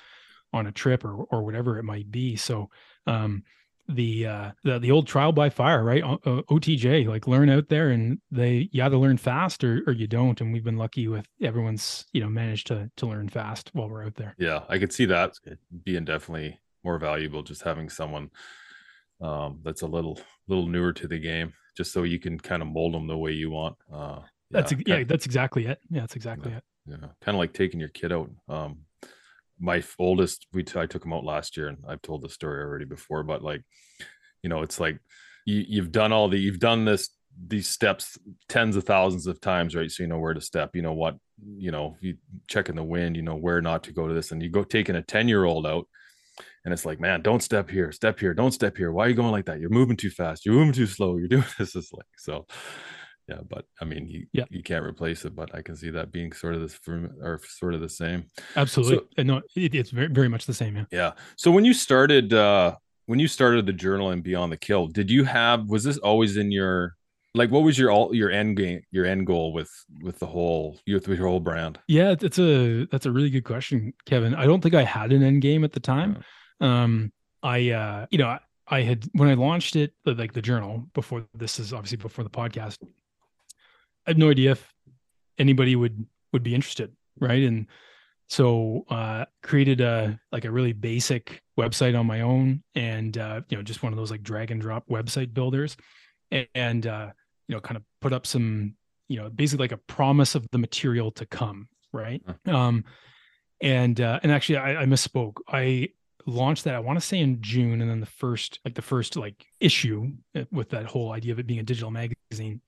on a trip or or whatever it might be. So um the uh the, the old trial by fire right O- O- otj like learn out there and they you either learn fast or, or you don't and we've been lucky with everyone's you know managed to to learn fast while we're out there Yeah, I could see that being definitely more valuable. Just having someone um, that's a little little newer to the game, just so you can kind of mold them the way you want. Uh, that's yeah, ex- yeah that's exactly it yeah that's exactly it yeah, kind of like taking your kid out. Um, my oldest, we t- I took him out last year, and I've told the story already before, but like, you know, it's like you you've done all the you've done this these steps tens of thousands of times, right? So you know where to step, you know what, you know, you checking the wind, you know where not to go to this, and you go taking a ten year old out. And it's like, man, don't step here, step here, don't step here. Why are you going like that? You're moving too fast. You're moving too slow. You're doing this. Is like so yeah but i mean you Yeah. you can't replace it but i can see that being sort of this or sort of the same absolutely So- and no it, it's very very much the same yeah yeah so when you started uh when you started the journal and beyond the kill did you have was this always in your like what was your all your end game your end goal with with the whole with your whole brand Yeah, it's a that's a really good question, Kevin. I don't think I had an end game at the time. Um, I uh, you know, I, I had when I launched it, like the journal before this is obviously before the podcast. I had no idea if anybody would would be interested, right? And so uh created a like a really basic website on my own and uh you know just one of those like drag and drop website builders and, and uh you know kind of put up some you know basically like a promise of the material to come right? Um and uh and actually i, I misspoke. I launched that i want to say in june and then the first like the first like issue uh, with that whole idea of it being a digital magazine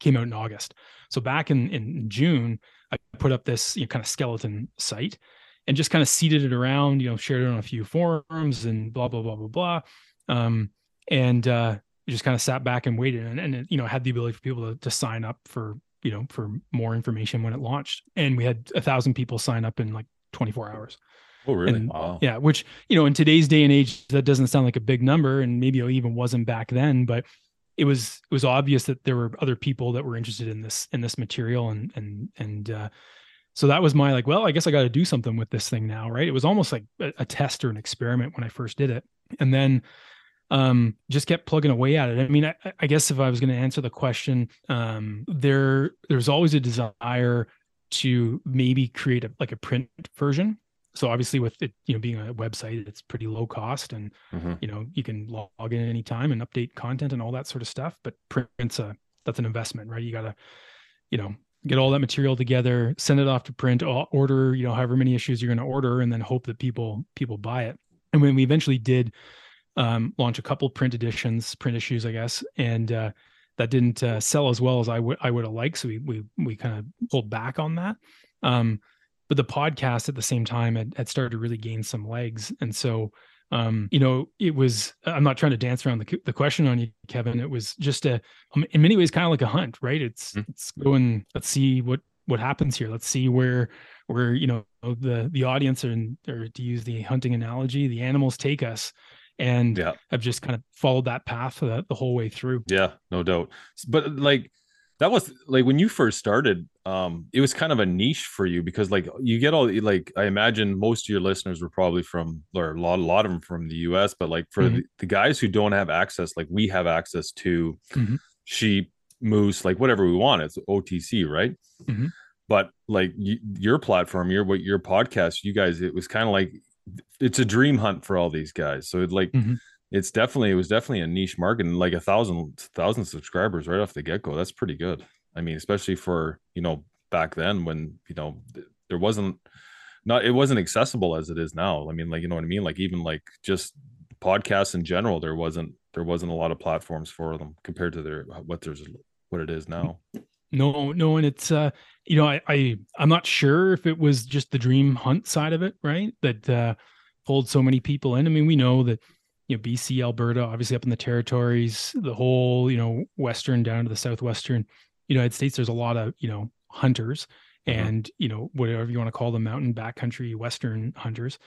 came out in august. So back in in june i put up this you know, kind of skeleton site and just kind of seeded it around you know shared it on a few forums and blah blah blah blah blah. Um and uh just kind of sat back and waited and, and it, you know had the ability for people to, to sign up for you know for more information when it launched. And we had a thousand people sign up in like 24 hours. Oh really? And, wow. yeah which you know in today's day and age that doesn't sound like a big number and maybe it even wasn't back then but it was it was obvious that there were other people that were interested in this in this material and and and uh so that was my like well i guess i got to do something with this thing now right? It was almost like a, a test or an experiment when i first did it. And then um just kept plugging away at it. I mean i, I guess if i was going to answer the question um there there's always a desire to maybe create a like a print version so obviously with it you know being a website it's pretty low cost and Mhm. you know you can log in anytime and update content and all that sort of stuff but print's a that's an investment right? You gotta you know get all that material together send it off to print order you know however many issues you're going to order and then hope that people people buy it. And when we eventually did um, launch a couple print editions print issues i guess and uh, that didn't uh, sell as well as i would i would have liked so we we, we kind of pulled back on that. Um, but the podcast at the same time had, had started to really gain some legs. And so um you know it was i'm not trying to dance around the, the question on you kevin. It was just a um, in many ways kind of like a hunt right? It's it's going let's see what what happens here. Let's see where where you know the the audience and or to use the hunting analogy the animals take us. And yeah. I've just kind of followed that path the, the whole way through. Yeah no doubt. But like that was like when you first started um it was kind of a niche for you because like you get all like i imagine most of your listeners were probably from or a lot, a lot of them from the us but like for Mhm. the, the guys who don't have access like we have access to Mhm. sheep moose like whatever we want it's otc right Mhm. but like you, your platform your what your podcast you guys it was kind of like it's a dream hunt for all these guys so it like Mhm. It's definitely it was definitely a niche market and like a thousand thousand subscribers right off the get-go that's pretty good i mean especially for you know back then when you know there wasn't not it wasn't accessible as it is now i mean like you know what i mean like even like just podcasts in general there wasn't there wasn't a lot of platforms for them compared to their what there's what it is now No, no, and it's uh, you know, I, I I'm not sure if it was just the dream hunt side of it, right? That uh pulled so many people in. I mean, we know that you know, BC, Alberta, obviously up in the territories, the whole, you know, western down to the southwestern United States, there's a lot of, you know, hunters Mhm. and, you know, whatever you want to call them, mountain backcountry western hunters.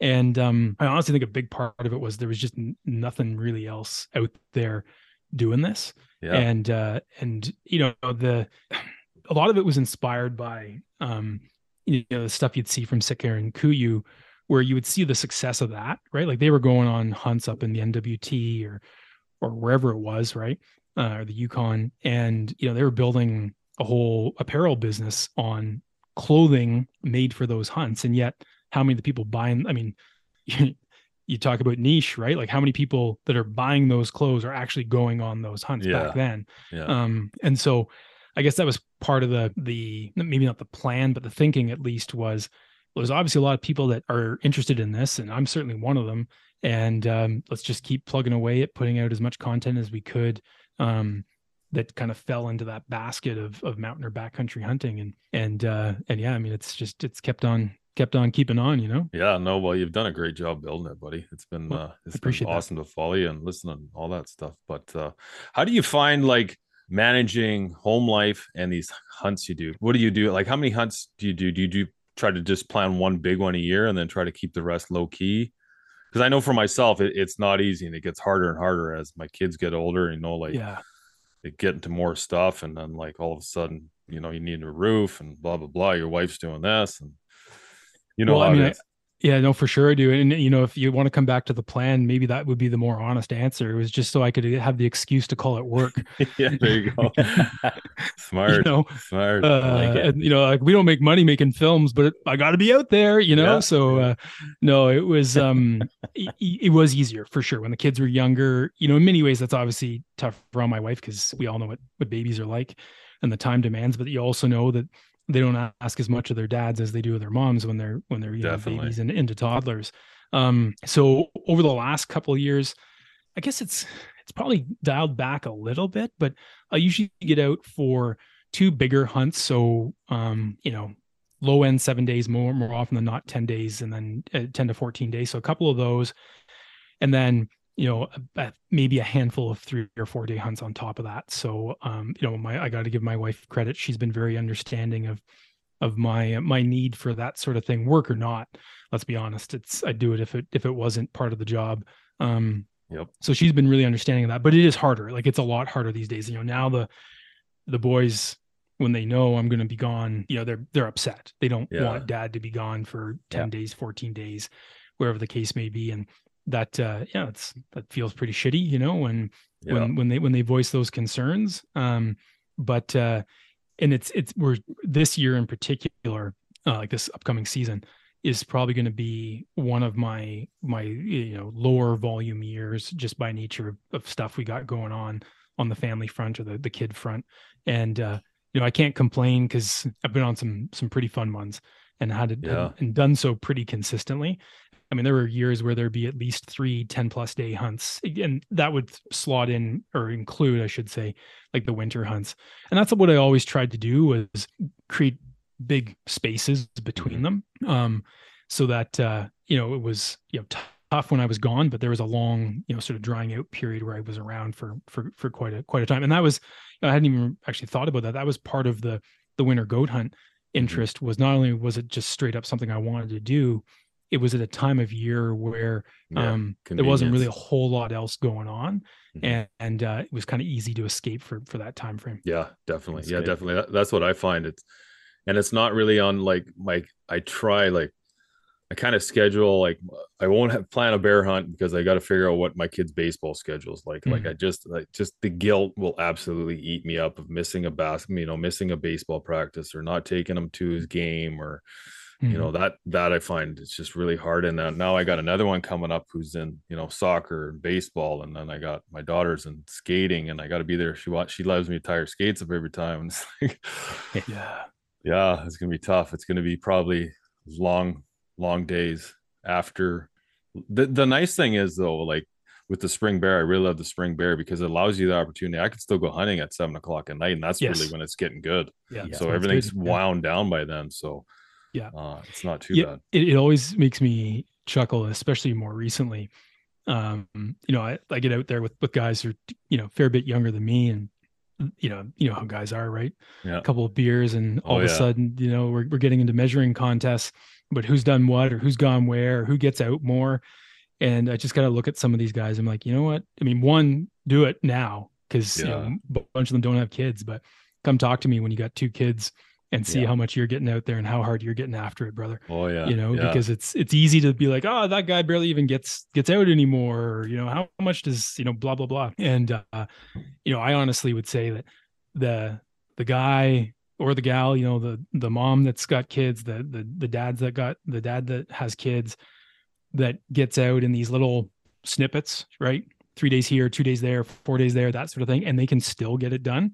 And um I honestly think a big part of it was there was just n- nothing really else out there doing this yeah and uh and you know the a lot of it was inspired by um you know the stuff you'd see from Sitka and KUIU where you would see the success of that right? Like they were going on hunts up in the NWT or or wherever it was right? Uh, or the Yukon. And you know they were building a whole apparel business on clothing made for those hunts. And yet how many of the people buying i mean you talk about niche right? Like how many people that are buying those clothes are actually going on those hunts Yeah. back then? Yeah. Um and so i guess that was part of the the maybe not the plan but the thinking at least was well, there's obviously a lot of people that are interested in this and i'm certainly one of them and um, let's just keep plugging away at putting out as much content as we could um that kind of fell into that basket of of mountain or backcountry hunting and and uh and yeah i mean it's just it's kept on kept on keeping on you know Yeah, no, well, you've done a great job building it, buddy. It's been Well, uh it's been that. awesome to follow you and listen and all that stuff. But uh how do you find like managing home life and these hunts you do? What do you do? Like how many hunts do you do? Do you do try to just plan one big one a year and then try to keep the rest low key? Because I know for myself it, it's not easy and it gets harder and harder as my kids get older, you know, like yeah they get into more stuff and then like all of a sudden, you know, you need a roof and blah blah blah. Your wife's doing this and you know Well, I mean. Yeah, no, for sure I do. And you know, if you want to come back to the plan, maybe that would be the more honest answer. It was just so I could have the excuse to call it work. yeah, there you go. Smart. You know, Smart. uh, like you know, like we don't make money making films, but I got to be out there, you know. Yeah, so, uh, no, it was um, it, it was easier for sure when the kids were younger. You know, in many ways, that's obviously tough for my wife because we all know what what babies are like and the time demands. But you also know that they don't ask as much of their dads as they do of their moms when they're when they're you know, babies and into toddlers. Um, so over the last couple of years, I guess it's it's probably dialed back a little bit, but I usually get out for two bigger hunts. So um, you know, low end seven days more more often than not 10 days and then uh, 10 to 14 days. So a couple of those. And then you know a, a- maybe a handful of three or four day hunts on top of that. So um you know my i got to give my wife credit. She's been very understanding of of my my need for that sort of thing work or not. Let's be honest it's i'd do it if it if it wasn't part of the job. Um Yep. so she's been really understanding of that but it is harder. Like it's a lot harder these days. You know now the the boys when they know i'm going to be gone you know they're they're upset. They don't Yeah. want dad to be gone for 10 days 14 days wherever the case may be. And that uh yeah it's that feels pretty shitty you know when Yeah. when when they when they voice those concerns um but uh and it's it's we're this year in particular uh, like this upcoming season is probably going to be one of my my you know lower volume years just by nature of, of stuff we got going on on the family front or the, the kid front and uh you know i can't complain because i've been on some some pretty fun ones and had it Yeah. and done so pretty consistently I mean, there were years where there'd be at least three 10 plus day hunts. And that would slot in or include, I should say, like the winter hunts. And that's what I always tried to do was create big spaces between them. Um, so that uh, you know, it was you know t- tough when I was gone, but there was a long, you know, sort of drying out period where I was around for for for quite a quite a time. And that was I hadn't even actually thought about that. That was part of the the winter goat hunt interest was not only was it just straight up something I wanted to do, it was at a time of year where Yeah, um, there wasn't really a whole lot else going on, Mhm. and, and uh, it was kind of easy to escape for for that time frame. Yeah, definitely. That's yeah, good. definitely. That, that's what I find. It's and it's not really on like my I try like I kind of schedule like I won't have plan a bear hunt because I got to figure out what my kids' baseball schedule is like. Like I just like just the guilt will absolutely eat me up of missing a basket, you know, missing a baseball practice or not taking him to his game or you hmm. know that that I find it's just really hard. And now, now I got another one coming up who's in you know soccer and baseball, and then I got my daughter's in skating, and I got to be there. She wants she loves me to tie her skates up every time. And it's like, yeah, yeah, it's gonna be tough. It's gonna be probably long, long days after. The the nice thing is though, like with the spring bear, I really love the spring bear because it allows you the opportunity. I could still go hunting at seven o'clock at night, and that's Yes. really when it's getting good. Yeah, so sounds everything's good. Yeah. wound down by then. So Yeah. uh, it's not too yeah, bad. It, it always makes me chuckle, especially more recently. Um, you know, I, I get out there with with guys who are you know a fair bit younger than me, and you know, you know how guys are, right? Yeah. A couple of beers, and all Oh, of a yeah. sudden, you know, we're we're getting into measuring contests, but who's done what or who's gone where, or who gets out more. And I just got to look at some of these guys. I'm like, you know what? I mean, one, do it now because you know, a bunch of them don't have kids, but come talk to me when you got two kids and see Yeah. how much you're getting out there and how hard you're getting after it, brother Oh yeah. you know yeah. because it's it's easy to be like oh that guy barely even gets gets out anymore or, you know how much does you know blah blah blah and uh you know i honestly would say that the the guy or the gal you know the the mom that's got kids the the the dads that got the dad that has kids that gets out in these little snippets right three days here two days there four days there that sort of thing and they can still get it done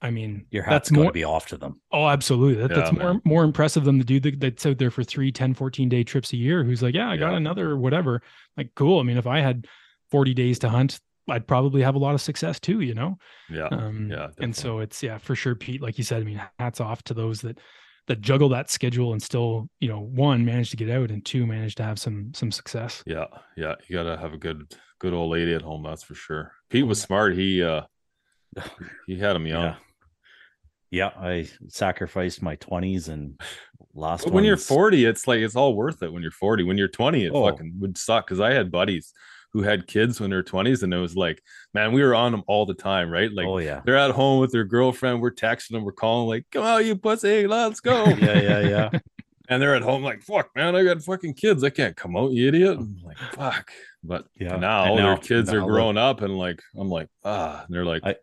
i mean Your that's hat's got more to be off to them. Oh, absolutely. That, that's Yeah, more man. more impressive than the dude that, that's out there for three, 10, 14 day trips a year who's like, yeah, I got another whatever. Like, cool. I mean, if I had 40 days to hunt, I'd probably have a lot of success too, you know? yeah. Um, yeah. and so it's, yeah, for sure, Pete, like you said, I mean, hats off to those that, that juggle that schedule and still, you know, one manage to get out and two manage to have some, some success. Yeah, yeah, you gotta have a good good old lady at home, that's for sure. Pete was smart. He uh he had him young. Yeah. Yeah, I sacrificed my 20s and lost. But when you're 40, it's like it's all worth it when you're 40. When you're 20, it Oh. fucking would suck because I had buddies who had kids when they're 20s, and it was like, man, we were on them all the time, right? Like oh yeah. they're at home with their girlfriend, we're texting them, we're calling, like, come out, you pussy, let's go. Yeah, yeah, yeah. and they're at home like, fuck, man, I got fucking kids. I can't come out, you idiot. I'm like, fuck. But Yeah. now And their kids now are look- growing up and like, I'm like, ah, and they're like, I-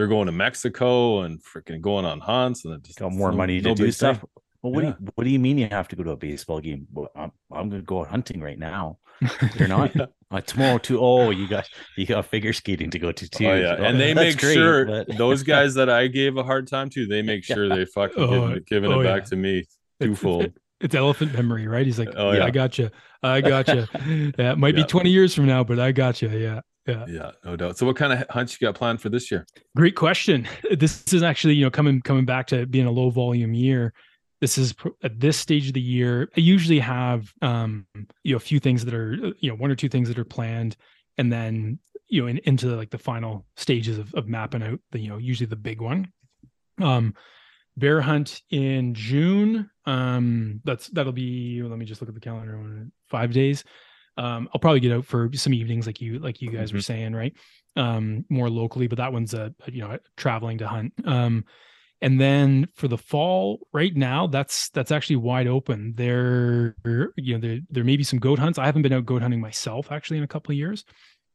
they're going to Mexico and freaking going on hunts and it just got more no- money to no do stuff. thing. Well, what Yeah. do you, what do you mean you have to go to a baseball game? Well, I'm, I'm going to go out hunting right now. You're not Yeah. uh, tomorrow too. Oh, you got you got figure skating to go to too. Oh yeah, and they make great, sure but- those guys that I gave a hard time to, they make sure they fucking Oh, give, giving oh, it back yeah. to me It's- it's- twofold. It's elephant memory, right? He's like, Oh, yeah, yeah. I got you. I got you. yeah, it might Yeah. be 20 years from now, but I got you. Yeah. Yeah. Yeah, no doubt. So, what kind of hunts you got planned for this year? Great question. This is actually, you know, coming coming back to being a low volume year. This is at this stage of the year. I usually have, um, you know, a few things that are, you know, one or two things that are planned, and then you know, in, into like the final stages of, of mapping out the, you know, usually the big one. Um, bear hunt in June. Um, that's that'll be. Let me just look at the calendar. Five days. Um, I'll probably get out for some evenings, like you like you guys were Mhm. saying, right? Um, more locally, but that one's a, a, you know traveling to hunt. Um, and then for the fall, right now, that's that's actually wide open. There, you know, there there may be some goat hunts. I haven't been out goat hunting myself actually in a couple of years.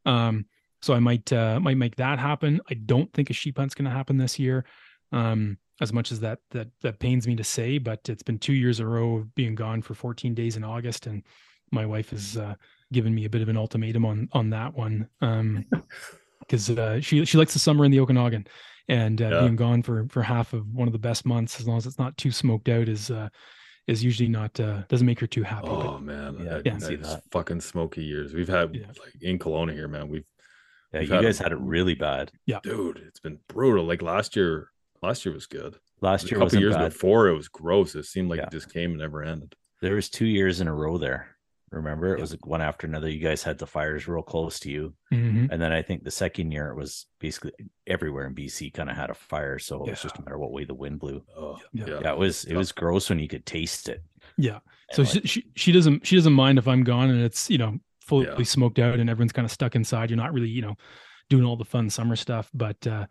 Um, so I might uh, might make that happen. I don't think a sheep hunt's going to happen this year. Um, as much as that that that pains me to say, but it's been two years in a row of being gone for 14 days in August, and my wife has uh, given me a bit of an ultimatum on on that one. Um, because uh, she she likes the summer in the Okanagan, and uh, Yeah. being gone for for half of one of the best months, as long as it's not too smoked out, is uh, is usually not uh, doesn't make her too happy. but Oh man, Yeah, I I, I see that. fucking smoky years. We've had Yeah. like in Kelowna here, man. We've Yeah, We've you had guys a- had it really bad. Yeah, dude, it's been brutal. Like last year, last year was good. Last a year couple wasn't years bad. before, it was gross. It seemed like Yeah. it just came and never ended. There was two years in a row there. Remember, it Yeah. was like one after another. You guys had the fires real close to you, Mhm. and then I think the second year it was basically everywhere in BC kind of had a fire. So it was just a matter of what way the wind blew. Oh Yeah. yeah, Yeah, it was it tough. was gross when you could taste it. Yeah. So And, she, like, she she doesn't she doesn't mind if I'm gone and it's you know fully Yeah. smoked out and everyone's kind of stuck inside. You're not really you know doing all the fun summer stuff, but uh,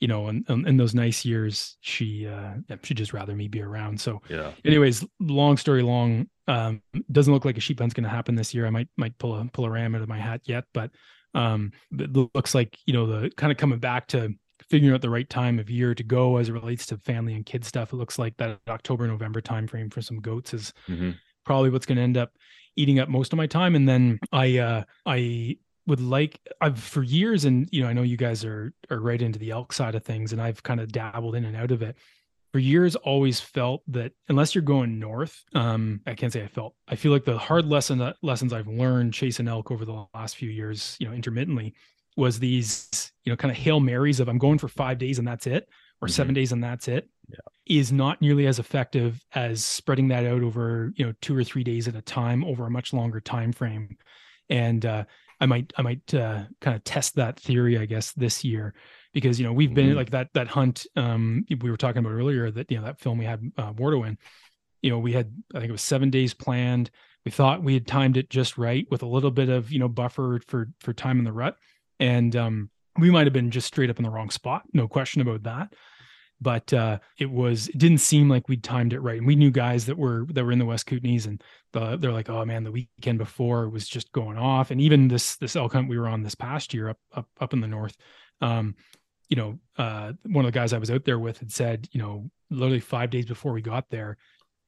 you know, in, in, those nice years, she uh, she'd just rather me be around. So, Yeah. anyways, long story long, um, doesn't look like a sheep hunt's going to happen this year. I might might pull a pull a ram out of my hat yet, but um, it looks like you know the kind of coming back to figuring out the right time of year to go as it relates to family and kid stuff. It looks like that October November timeframe for some goats is hmm probably what's going to end up eating up most of my time and then i uh i would like i've for years and you know i know you guys are are right into the elk side of things and i've kind of dabbled in and out of it. For years always felt that unless you're going north um i can't say i felt i feel like the hard lesson that lessons i've learned chasing elk over the last few years you know intermittently was these you know kind of hail marys of i'm going for five days and that's it or Mhm. seven days and that's it is not nearly as effective as spreading that out over you know two or three days at a time over a much longer time frame. And uh, i might i might uh, kind of test that theory i guess this year. Because you know we've been Mhm. like that that hunt um we were talking about earlier that you know that film we had uh, Wardo in you know we had i think it was seven days planned. We thought we had timed it just right with a little bit of you know buffer for for time in the rut. And um we might have been just straight up in the wrong spot no question about that but uh, it was it didn't seem like we'd timed it right. And we knew guys that were that were in the West Kootenays, and the, they're like, "Oh man, the weekend before was just going off." And even this this elk hunt we were on this past year up up up in the north, um, you know, uh, one of the guys I was out there with had said, you know, literally five days before we got there,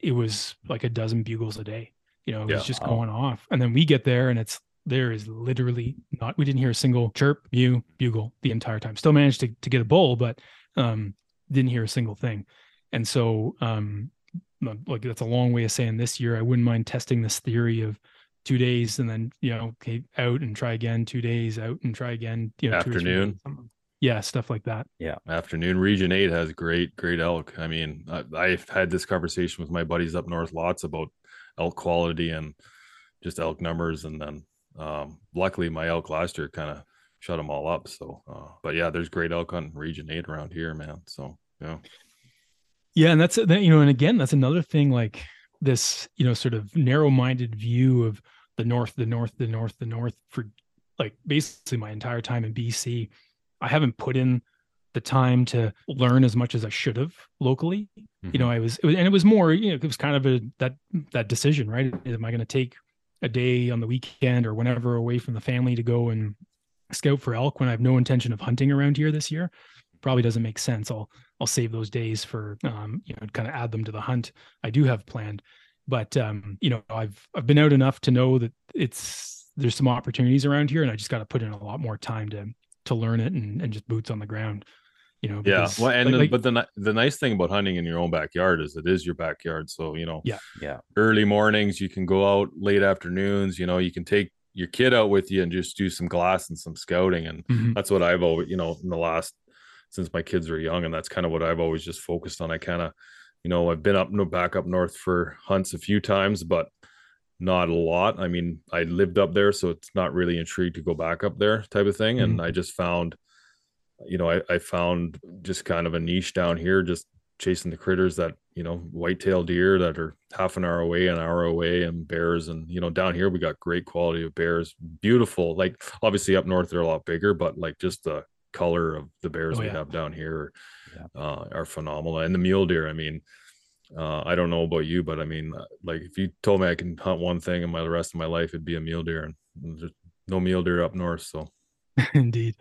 it was like a dozen bugles a day. You know, it Yeah. was just going off, and then we get there and it's there is literally not. We didn't hear a single chirp, mew, bugle the entire time. Still managed to to get a bull, but um didn't hear a single thing. And so, um, like that's a long way of saying this year, I wouldn't mind testing this theory of two days and then, you know, okay, out and try again, two days out and try again, you know, two or three Afternoon. Yeah. Stuff like that. Yeah. Afternoon Region Eight has great, great elk. I mean, I, I've had this conversation with my buddies up north lots about elk quality and just elk numbers, and then um, luckily my elk last year kind of shut them all up. So, uh, but yeah, there's great elk on Region Eight around here, man. So yeah, Yeah. And that's, that, you know, and again, that's another thing like this, you know, sort of narrow minded view of the North, the North, the North, the North for like basically my entire time in BC. I haven't put in the time to learn as much as I should have locally. You know, I was, it was, and it was more, you know, it was kind of a that that decision, right? Am I going to take a day on the weekend or whenever away from the family to go and scout for elk when I have no intention of hunting around here this year? Probably doesn't make sense. I'll I'll save those days for um, you know, kind of add them to the hunt I do have planned. But um, you know, I've I've been out enough to know that it's there's some opportunities around here, and I just got to put in a lot more time to to learn it and, and just boots on the ground. You know, yeah. because, Well, and like- the, but the the nice thing about hunting in your own backyard is it is your backyard. So you know, Yeah. Yeah. early mornings you can go out, late afternoons. You know, you can take your kid out with you and just do some glass and some scouting and Mhm. that's what I've always, you know, in the last since my kids were young, and that's kind of what I've always just focused on. I kind of, you know, I've been up no back up north for hunts a few times, but not a lot. I mean, I lived up there, so it's not really intrigued to go back up there type of thing. And I just found, you know, I, I found just kind of a niche down here, just chasing the critters that, you know, whitetail deer that are half an hour away, an hour away, and bears. And, you know, down here we got great quality of bears, beautiful. Like obviously up north they're a lot bigger, but like just the color of the bears Oh, we yeah. have down here Yeah. uh, are phenomenal. And the mule deer, I mean, uh, I don't know about you, but I mean, uh, like if you told me I can hunt one thing in my the rest of my life, it'd be a mule deer, and there's no mule deer up north. So Indeed.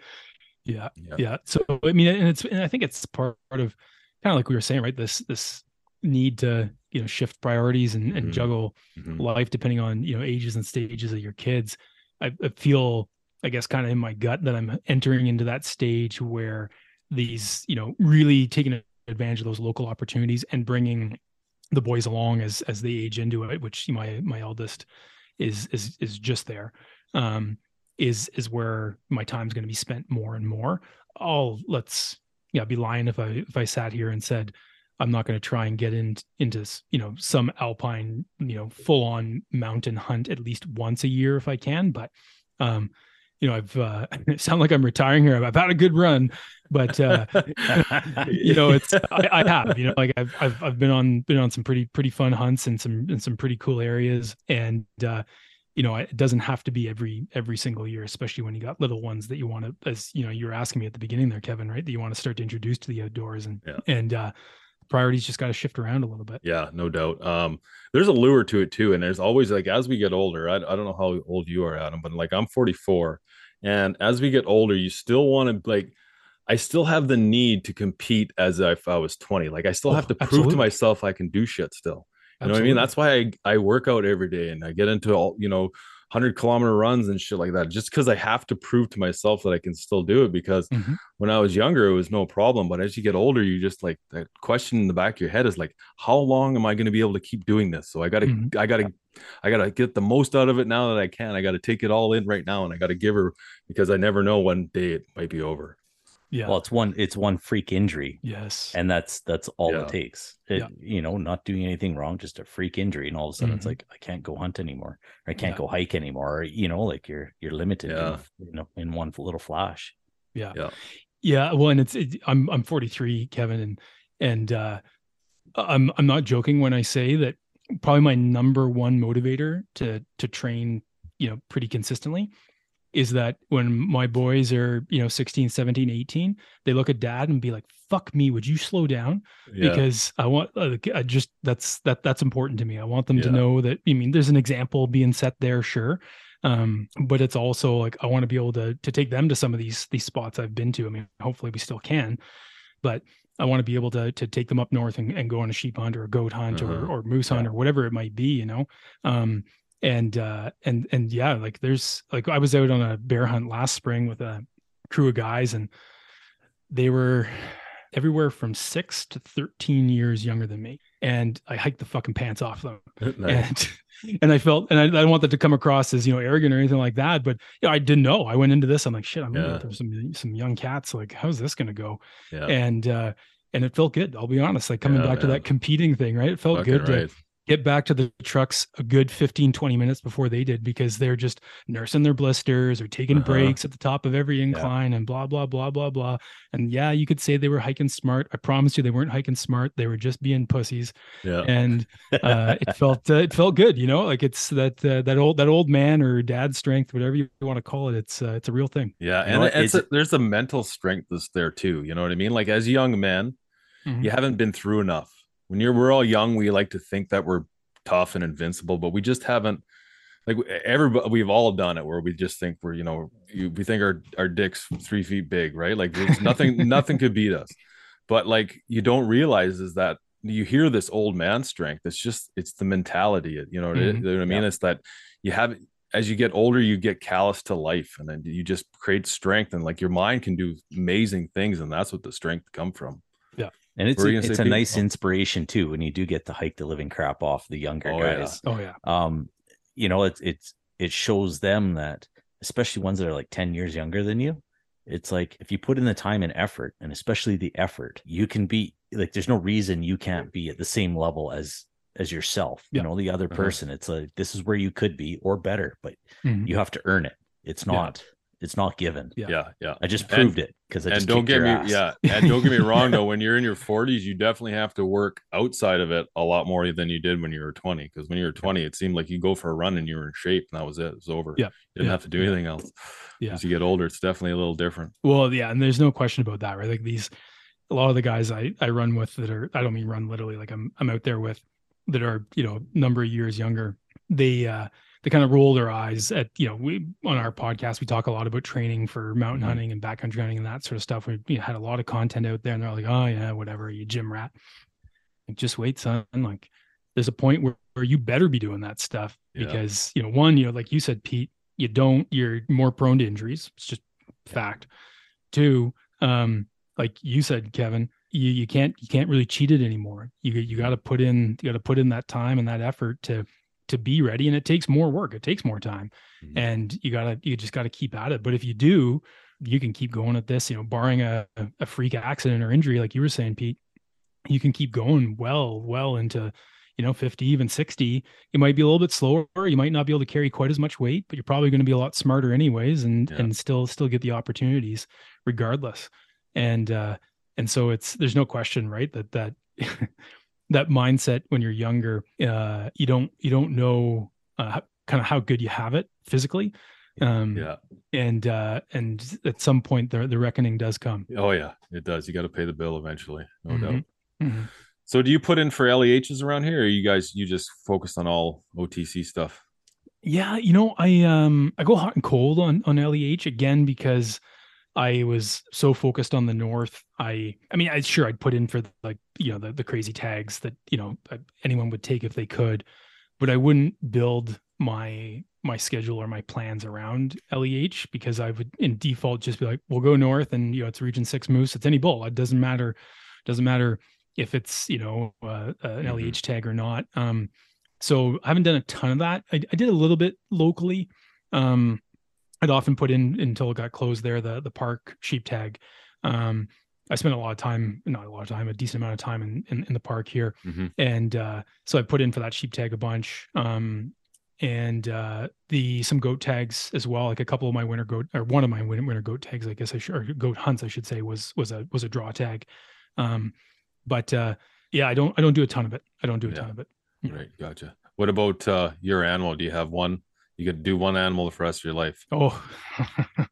Yeah. yeah, Yeah. So I mean, and it's and I think it's part of kind of like we were saying, right? This this need to you know shift priorities and, and Mhm. juggle Mhm. life depending on you know ages and stages of your kids. I, I feel, I guess, kind of in my gut that I'm entering into that stage where these you know really taking advantage of those local opportunities and bringing the boys along as as they age into it. Which my my eldest is is is just there. Um, is is where my time's going to be spent more and more. I'll let's yeah be lying if I if I sat here and said I'm not going to try and get in, into you know some alpine you know full on mountain hunt at least once a year if I can, but um you know, I've uh, sound like I'm retiring here. I've had a good run, but uh, you know, it's I, I, have. You know, like I've I've I've been on been on some pretty pretty fun hunts and some in some pretty cool areas, and uh, you know, it doesn't have to be every every single year, especially when you got little ones that you want to, as you know, you were asking me at the beginning there, Kevin, right? That you want to start to introduce to the outdoors, and Yeah. and uh, priorities just got to shift around a little bit. Yeah, no doubt. Um, there's a lure to it too, and there's always like as we get older. I, I don't know how old you are, Adam, but like I'm 44, and as we get older, you still want to like. I still have the need to compete as if I was 20. Like I still Oh, have to prove absolutely. to myself I can do shit still. You know what I mean? That's why I, I work out every day and I get into all, you know, 100 kilometer runs and shit like that, just because I have to prove to myself that I can still do it. Because Mhm. when I was younger, it was no problem. But as you get older, you just like that question in the back of your head is like, how long am I going to be able to keep doing this? So I got to, Mhm. I got to, I got to get the most out of it now that I can. I got to take it all in right now and I got to give her because I never know when day it might be over. Yeah. Well, it's one it's one freak injury, yes. and that's that's all Yeah. it takes. It, Yeah. You know, not doing anything wrong, just a freak injury, and all of a sudden it's Mhm. like I can't go hunt anymore, or I can't Yeah. go hike anymore. Or, you know, like you're you're limited, Yeah. in, you know, in one little flash. yeah Yeah. yeah well and it's it, i'm i'm 43 kevin and and uh i'm i'm not joking when i say that probably my number one motivator to to train you know pretty consistently is that when my boys are you know 16 17 18 they look at dad and be like fuck me would you slow down Yeah. because I want I just that's that that's important to me. I want them to know that I mean there's an example being set there, sure. Um, but it's also like I want to be able to to take them to some of these these spots I've been to. I mean, hopefully we still can, but I want to be able to to take them up north and, and go on a sheep hunt or a goat hunt Uh-huh. or or moose hunt or whatever it might be, you know. Um and uh and and yeah, like there's like I was out on a bear hunt last spring with a crew of guys and they were everywhere from six to 13 years younger than me. And I hiked the fucking pants off them. Nice. And and I felt, and I, I don't want that to come across as, you know, arrogant or anything like that. But you know, I didn't know. I went into this. I'm like, shit, I'm Yeah. there's some some young cats. Like, how's this gonna go? yeah. And uh and it felt good. I'll be honest. Like coming Yeah, back to that competing thing, right? It felt Fucking good to right. Get back to the trucks a good 15 20 minutes before they did because they're just nursing their blisters or taking Uh-huh. breaks at the top of every incline and blah blah blah blah blah and yeah you could say they were hiking smart i promise you they weren't hiking smart they were just being pussies Yeah. and uh it felt uh, it felt good you know like it's that uh, that old that old man or dad strength whatever you want to call it it's uh, it's a real thing Yeah, You know and what? it's It's- a, there's a mental strength that's there too. You know what I mean? Like as young men, Mhm. you haven't been through enough. When you're we're all young, we like to think that we're tough and invincible, but we just haven't. Like everybody, we've all done it where we just think we're, you know, we think our our dicks three feet big, right? Like there's nothing, nothing could beat us. But like you don't realize is that you hear this old man strength. It's just it's the mentality. You know, Mhm. you know what I mean? It's that you have as you get older, you get callous to life, and then you just create strength, and like your mind can do amazing things, and that's what the strength come from. And it's a, it's a Pete? nice Oh. inspiration too when you do get to hike the living crap off the younger Oh, yeah. guys. oh yeah Um, you know, it's it's it shows them that, especially ones that are like 10 years younger than you, it's like if you put in the time and effort, and especially the effort, you can be like there's no reason you can't be at the same level as as yourself, Yeah. you know, the other Uh-huh. person. It's like this is where you could be or better, but Mhm. you have to earn it. It's Yeah. Not it's not given. Yeah. Yeah, yeah. I just And- proved it because I and don't get me ass. yeah and don't get me wrong though when you're in your 40s you definitely have to work outside of it a lot more than you did when you were 20 because when you were 20 it seemed like you go for a run and you were in shape and that was it it was over Yeah, you didn't yeah, have to do anything else Yeah. as you get older it's definitely a little different Well, yeah, and there's no question about that, right? Like these, a lot of the guys I I run with that are I don't mean run literally, like I'm I'm out there with that are you know number of years younger. They uh they kind of roll their eyes at you know we on our podcast we talk a lot about training for mountain Mhm. hunting and backcountry hunting and that sort of stuff. We you know, had a lot of content out there, and they're like, oh yeah, whatever, you gym rat. Like just wait, son. Like there's a point where, where you better be doing that stuff Yeah. because you know one you know like you said Pete you don't you're more prone to injuries it's just fact two um like you said kevin you, you can't you can't really cheat it anymore you you got to put in you got to put in that time and that effort to to be ready and it takes more work it takes more time Mhm. and you gotta you just gotta keep at it but if you do you can keep going at this you know barring a, a freak accident or injury like you were saying pete you can keep going well well into you know 50 even 60 you might be a little bit slower you might not be able to carry quite as much weight but you're probably going to be a lot smarter anyways and Yeah. and still still get the opportunities regardless and uh and so it's there's no question right that that that mindset when you're younger uh you don't you don't know uh, kind of how good you have it physically um Yeah. and uh and at some point the the reckoning does come Oh yeah, it does. You got to pay the bill eventually, no Mhm. doubt. Mhm. So do you put in for LEHs around here, or you guys you just focus on all OTC stuff? Yeah, you know, I um I go hot and cold on on LEH again because I was so focused on the north. I I mean, I sure I'd put in for like you know the the crazy tags that you know uh, anyone would take if they could, but I wouldn't build my my schedule or my plans around LEH because I would in default just be like, we'll go north and you know it's Region Six Moose. It's any bull. It doesn't matter. Doesn't matter if it's you know uh, an Mhm. LEH tag or not. Um, so I haven't done a ton of that. I, I did a little bit locally. Um, I'd often put in until it got closed there the the park sheep tag. Um, I spent a lot of time, not a lot of time, a decent amount of time in in, in the park here, Mhm. and uh, so I put in for that sheep tag a bunch. Um, and uh, the some goat tags as well. Like a couple of my winter goat or one of my winter goat tags, I guess I should or goat hunts, I should say, was was a was a draw tag. Um, but uh, yeah, I don't I don't do a ton of it. I don't do a ton of it. Right, gotcha. What about uh, your animal? Do you have one? You could do one animal for the rest of your life. Oh,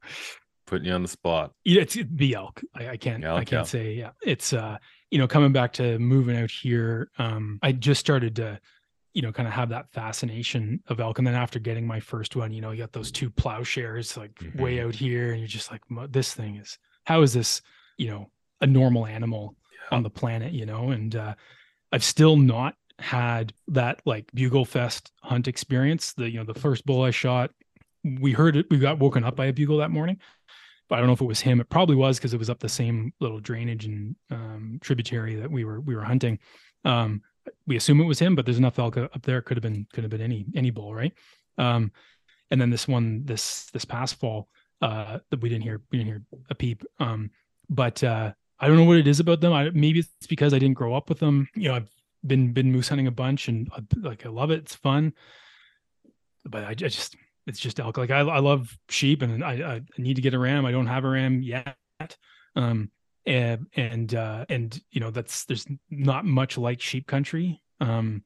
Putting you on the spot. Yeah, it's the elk. I, I can't. I can't yeah. say. Yeah, it's uh, you know, coming back to moving out here. Um, I just started to, you know, kind of have that fascination of elk, and then after getting my first one, you know, you got those two plowshares like way Mhm. out here, and you're just like, this thing is. How is this? You know, a normal animal on the planet? You know, and uh, I've still not had that like bugle fest hunt experience. The you know the first bull I shot, we heard it. We got woken up by a bugle that morning but I don't know if it was him. It probably was because it was up the same little drainage and um, tributary that we were we were hunting. Um, we assume it was him, but there's enough elk up there. Could have been could have been any any bull, right? Um, and then this one this this past fall uh, that we didn't hear we didn't hear a peep. Um, but uh, I don't know what it is about them. I, maybe it's because I didn't grow up with them. You know, I've been been moose hunting a bunch and like I love it. It's fun, but I, I just it's just elk. Like I, I love sheep and I, I need to get a ram. I don't have a ram yet. Um, and, and, uh, and, you know, that's, there's not much like sheep country. Um,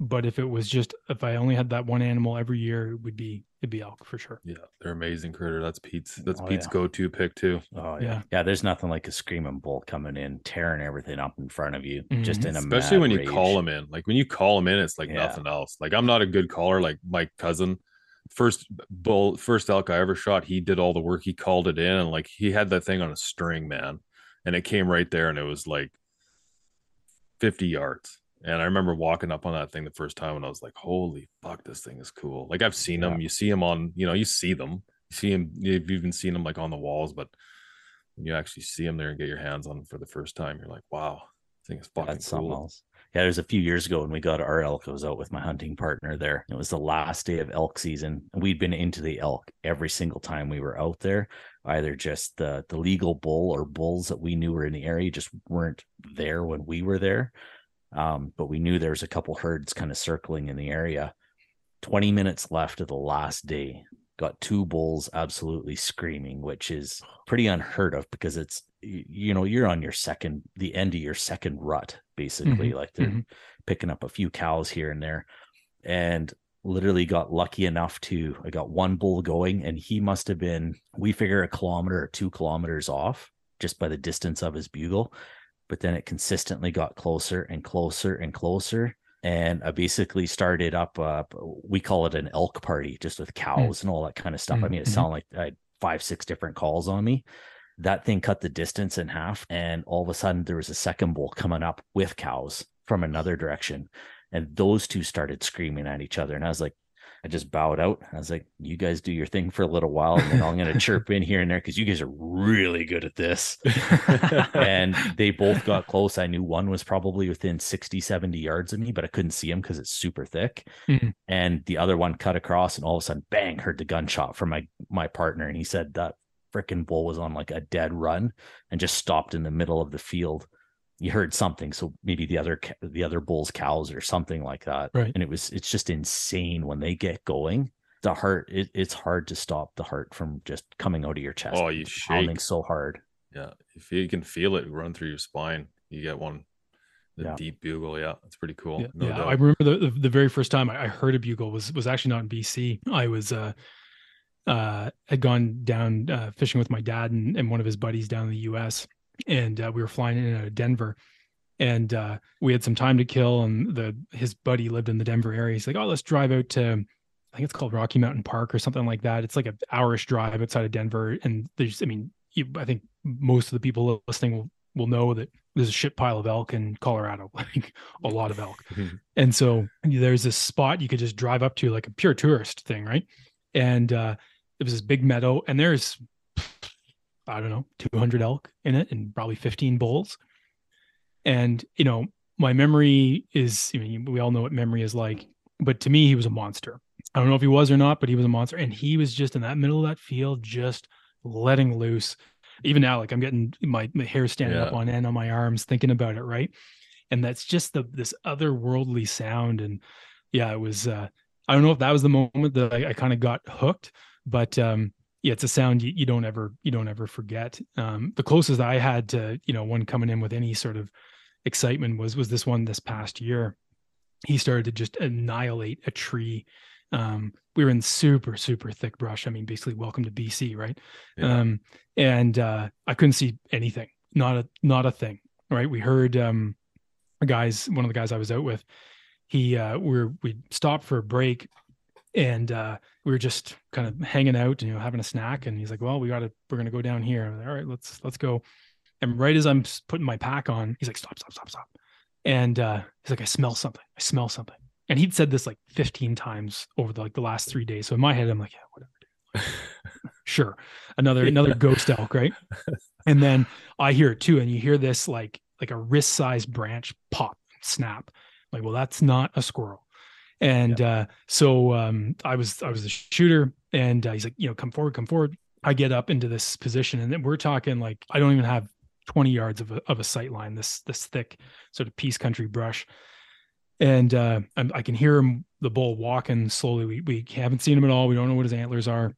but if it was just, if I only had that one animal every year, it would be, it'd be elk for sure. Yeah, they're amazing critter. That's Pete's. That's Oh, Pete's yeah. go-to pick too. Oh yeah. Yeah. yeah, There's nothing like a screaming bull coming in, tearing everything up in front of you, just Mhm. in a Especially mad when you rage. call them in. Like when you call them in, it's like Yeah. nothing else. Like I'm not a good caller. Like my cousin, first bull, first elk I ever shot, he did all the work. He called it in, and like he had that thing on a string, man, and it came right there, and it was like 50 yards. And I remember walking up on that thing the first time, and I was like, "Holy fuck, this thing is cool!" Like I've seen them. You see them on, you know, you see them. You see them. You've even seen them like on the walls, but when you actually see them there and get your hands on them for the first time, you're like, "Wow, this thing is fucking That's something cool." else. Yeah, there's a few years ago when we got our elk. I was out with my hunting partner there. It was the last day of elk season, we'd been into the elk every single time we were out there. Either just the the legal bull or bulls that we knew were in the area just weren't there when we were there. Um, but we knew there was a couple herds kind of circling in the area. Twenty minutes left of the last day. Got two bulls absolutely screaming, which is pretty unheard of because it's you know you're on your second the end of your second rut basically Mhm, like they're mhm. picking up a few cows here and there and literally got lucky enough to i got one bull going and he must have been we figure a kilometer or two kilometers off just by the distance of his bugle but then it consistently got closer and closer and closer. And i basically started up uh, we call it an elk party just with cows and all that kind of stuff. I mean, it Mhm. sound like i had five six different calls on me. That thing cut the distance in half and all of a sudden there was a second bull coming up with cows from another direction. And those two started screaming at each other and i was like i just bowed out. I was like you guys do your thing for a little while and then i'm going to chirp in here and there because you guys are really good at this. And they both got close. I knew one was probably within 60 70 yards of me but i couldn't see him because it's super thick. Mhm. and the other one cut across and all of a sudden bang heard the gunshot from my my partner and he said that freaking bull was on like a dead run and just stopped in the middle of the field you heard something. So maybe the other the other bulls cows or something like that. Right. And it was it's just insane when they get going. The heart it, it's hard to stop the heart from just coming out of your chest. Oh, you It's pounding shake. so hard. Yeah, if you can feel it run through your spine, you get one. The Yeah. deep bugle, yeah, that's pretty cool. Yeah, no yeah. I remember the, the the very first time I I heard a bugle was was actually not in BC. I was uh uh had gone down uh, fishing with my dad and, and one of his buddies down in the U.S. and uh, we were flying in out of Denver, and uh, we had some time to kill. And the his buddy lived in the Denver area. He's like, "Oh, let's drive out to." I think it's called Rocky Mountain Park or something like that. It's like an hourish drive outside of Denver, and there's, I mean, you, I think most of the people listening will will know that there's a shit pile of elk in Colorado, like a lot of elk. and so there's this spot you could just drive up to, like a pure tourist thing, right? And uh, it was this big meadow, and there's I don't know, 200 elk in it, and probably 15 bulls. And you know, my memory is, I mean, we all know what memory is like, but to me, he was a monster. I don't know if he was or not, but he was a monster, and he was just in that middle of that field, just letting loose. Even now, like I'm getting my, my hair standing up on end on my arms thinking about it, right? And that's just the this otherworldly sound, and yeah, it was. uh I don't know if that was the moment that I, I kind of got hooked, but um yeah, it's a sound you, you don't ever you don't ever forget. Um, the closest I had to you know one coming in with any sort of excitement was was this one this past year. He started to just annihilate a tree. Um, we were in super super thick brush. I mean, basically, welcome to BC, right? Yeah. Um, and uh, I couldn't see anything, not a not a thing. Right? We heard um, a guys, one of the guys I was out with. He uh, we we stopped for a break and uh, we were just kind of hanging out, you know, having a snack. And he's like, "Well, we got to, we're gonna go down here." Like, All right, let's let's go. And right as I'm putting my pack on, he's like, "Stop, stop, stop, stop!" And uh, he's like, "I smell something. I smell something." And he'd said this like 15 times over the like the last three days. So in my head, I'm like, "Yeah, whatever." dude." sure, another another ghost elk, right? And then I hear it too, and you hear this like like a wrist sized branch pop, snap. like, well, that's not a squirrel. And uh, so um, I was I was the shooter, and uh, he's like, you know, come forward, come forward. I get up into this position, and then we're talking like I don't even have 20 yards of a of a sight line. This this thick sort of peace country brush, and uh, I'm, I can hear him the bull walking slowly. We we haven't seen him at all. We don't know what his antlers are,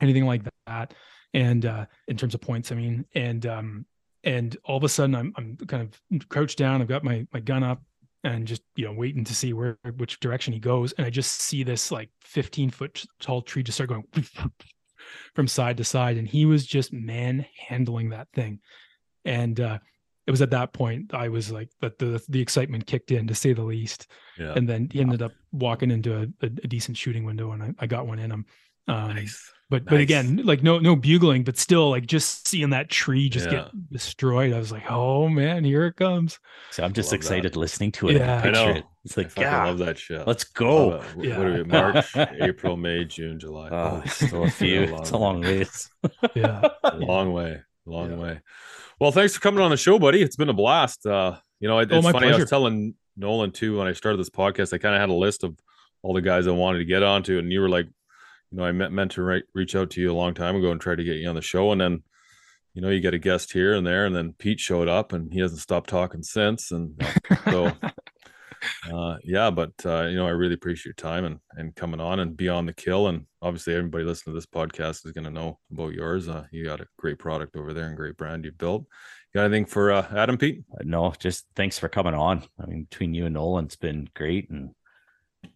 anything like that. And uh, in terms of points, I mean, and um, and all of a sudden I'm I'm kind of crouched down. I've got my my gun up and just you know waiting to see where which direction he goes. And I just see this like 15 foot tall tree just start going from side to side, and he was just manhandling that thing. And uh, it was at that point I was like that the the excitement kicked in to say the least. Yeah. And then he ended up walking into a, a, a decent shooting window, and I, I got one in him. Um, Nice. But but again, like no no bugling, but still like just seeing that tree just Yeah. get destroyed. I was like, oh man, here it comes. So I'm just love excited listening to it. Yeah. I I know. it. It's like, I yeah, love that shit. let's go. Love it. What are we? March, April, May, June, July. Oh, Holy still a shit, few. It's a long ways. Yeah. long way, long Yeah. way. Well, thanks for coming on the show, buddy. It's been a blast. Uh, you know, it, Oh, it's my funny. I was telling Nolan too when I started this podcast. I kind of had a list of all the guys I wanted to get onto, and you were like, you know, I meant meant to write, reach out to you a long time ago and try to get you on the show, and then. You know, you get a guest here and there, and then Pete showed up, and he hasn't stopped talking since. And so, uh, yeah, but uh, you know, I really appreciate your time and and coming on and beyond the kill. And obviously, everybody listening to this podcast is going to know about yours. Uh, you got a great product over there and great brand you've built. You got anything for uh, Adam, Pete? Uh, no, just thanks for coming on. I mean, between you and Nolan, it's been great, and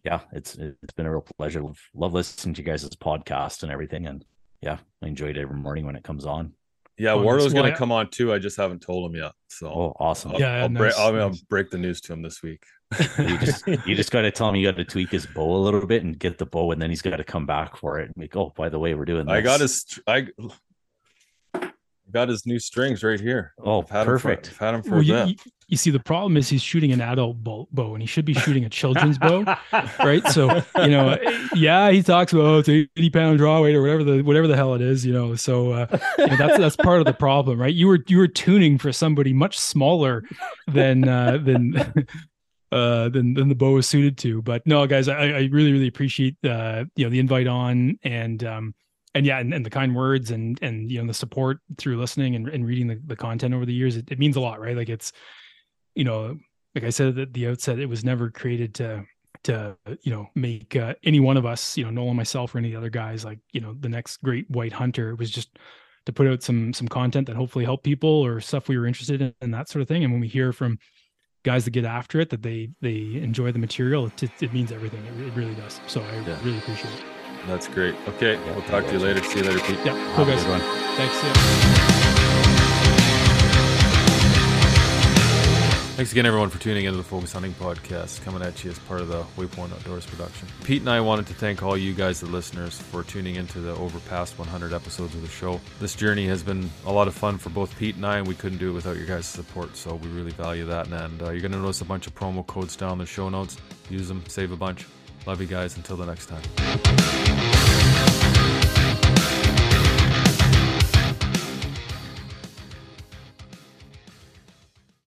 yeah, it's it's been a real pleasure. Love, love listening to you guys' podcast and everything, and yeah, I enjoyed it every morning when it comes on. Yeah, Oh, Wardo's going to I- come on too. I just haven't told him yet. So Oh, awesome! I'll, Yeah, I'll, nice, break, I'll, I'll break the news to him this week. You just you just got to tell him you got to tweak his bow a little bit and get the bow, and then he's got to come back for it. And like, oh, by the way, we're doing. This. I got his. I got his new strings right here. Oh, I've had perfect. Him for, I've had him for Well, a you, bit. You, see, the problem is he's shooting an adult bow, bow and he should be shooting a children's bow, right? So you know, yeah, he talks about oh, it's eighty pound draw weight or whatever the whatever the hell it is, you know. So uh, you know, that's that's part of the problem, right? You were you were tuning for somebody much smaller than uh, than. Uh, than than the bow is suited to, but no, guys, I, I really really appreciate uh you know the invite on and um and yeah, and, and the kind words and and you know the support through listening and, and reading the, the content over the years, it, it means a lot, right? Like it's you know, like I said at the outset, it was never created to to you know make uh, any one of us, you know, Nolan, myself, or any other guys like you know the next great white hunter. It was just to put out some some content that hopefully help people or stuff we were interested in and that sort of thing. And when we hear from guys that get after it that they they enjoy the material, it, it means everything. It, it, really does. So I yeah. really appreciate it. That's great. Okay, yeah, we'll talk to you later. See you later, Pete. Yeah, cool guys. Thanks. Yeah. Thanks again, everyone, for tuning into the Focus Hunting Podcast, coming at you as part of the Waypoint Outdoors production. Pete and I wanted to thank all you guys, the listeners, for tuning into the over past 100 episodes of the show. This journey has been a lot of fun for both Pete and I, and we couldn't do it without your guys' support, so we really value that. And uh, you're going to notice a bunch of promo codes down in the show notes. Use them, save a bunch. Love you guys. Until the next time.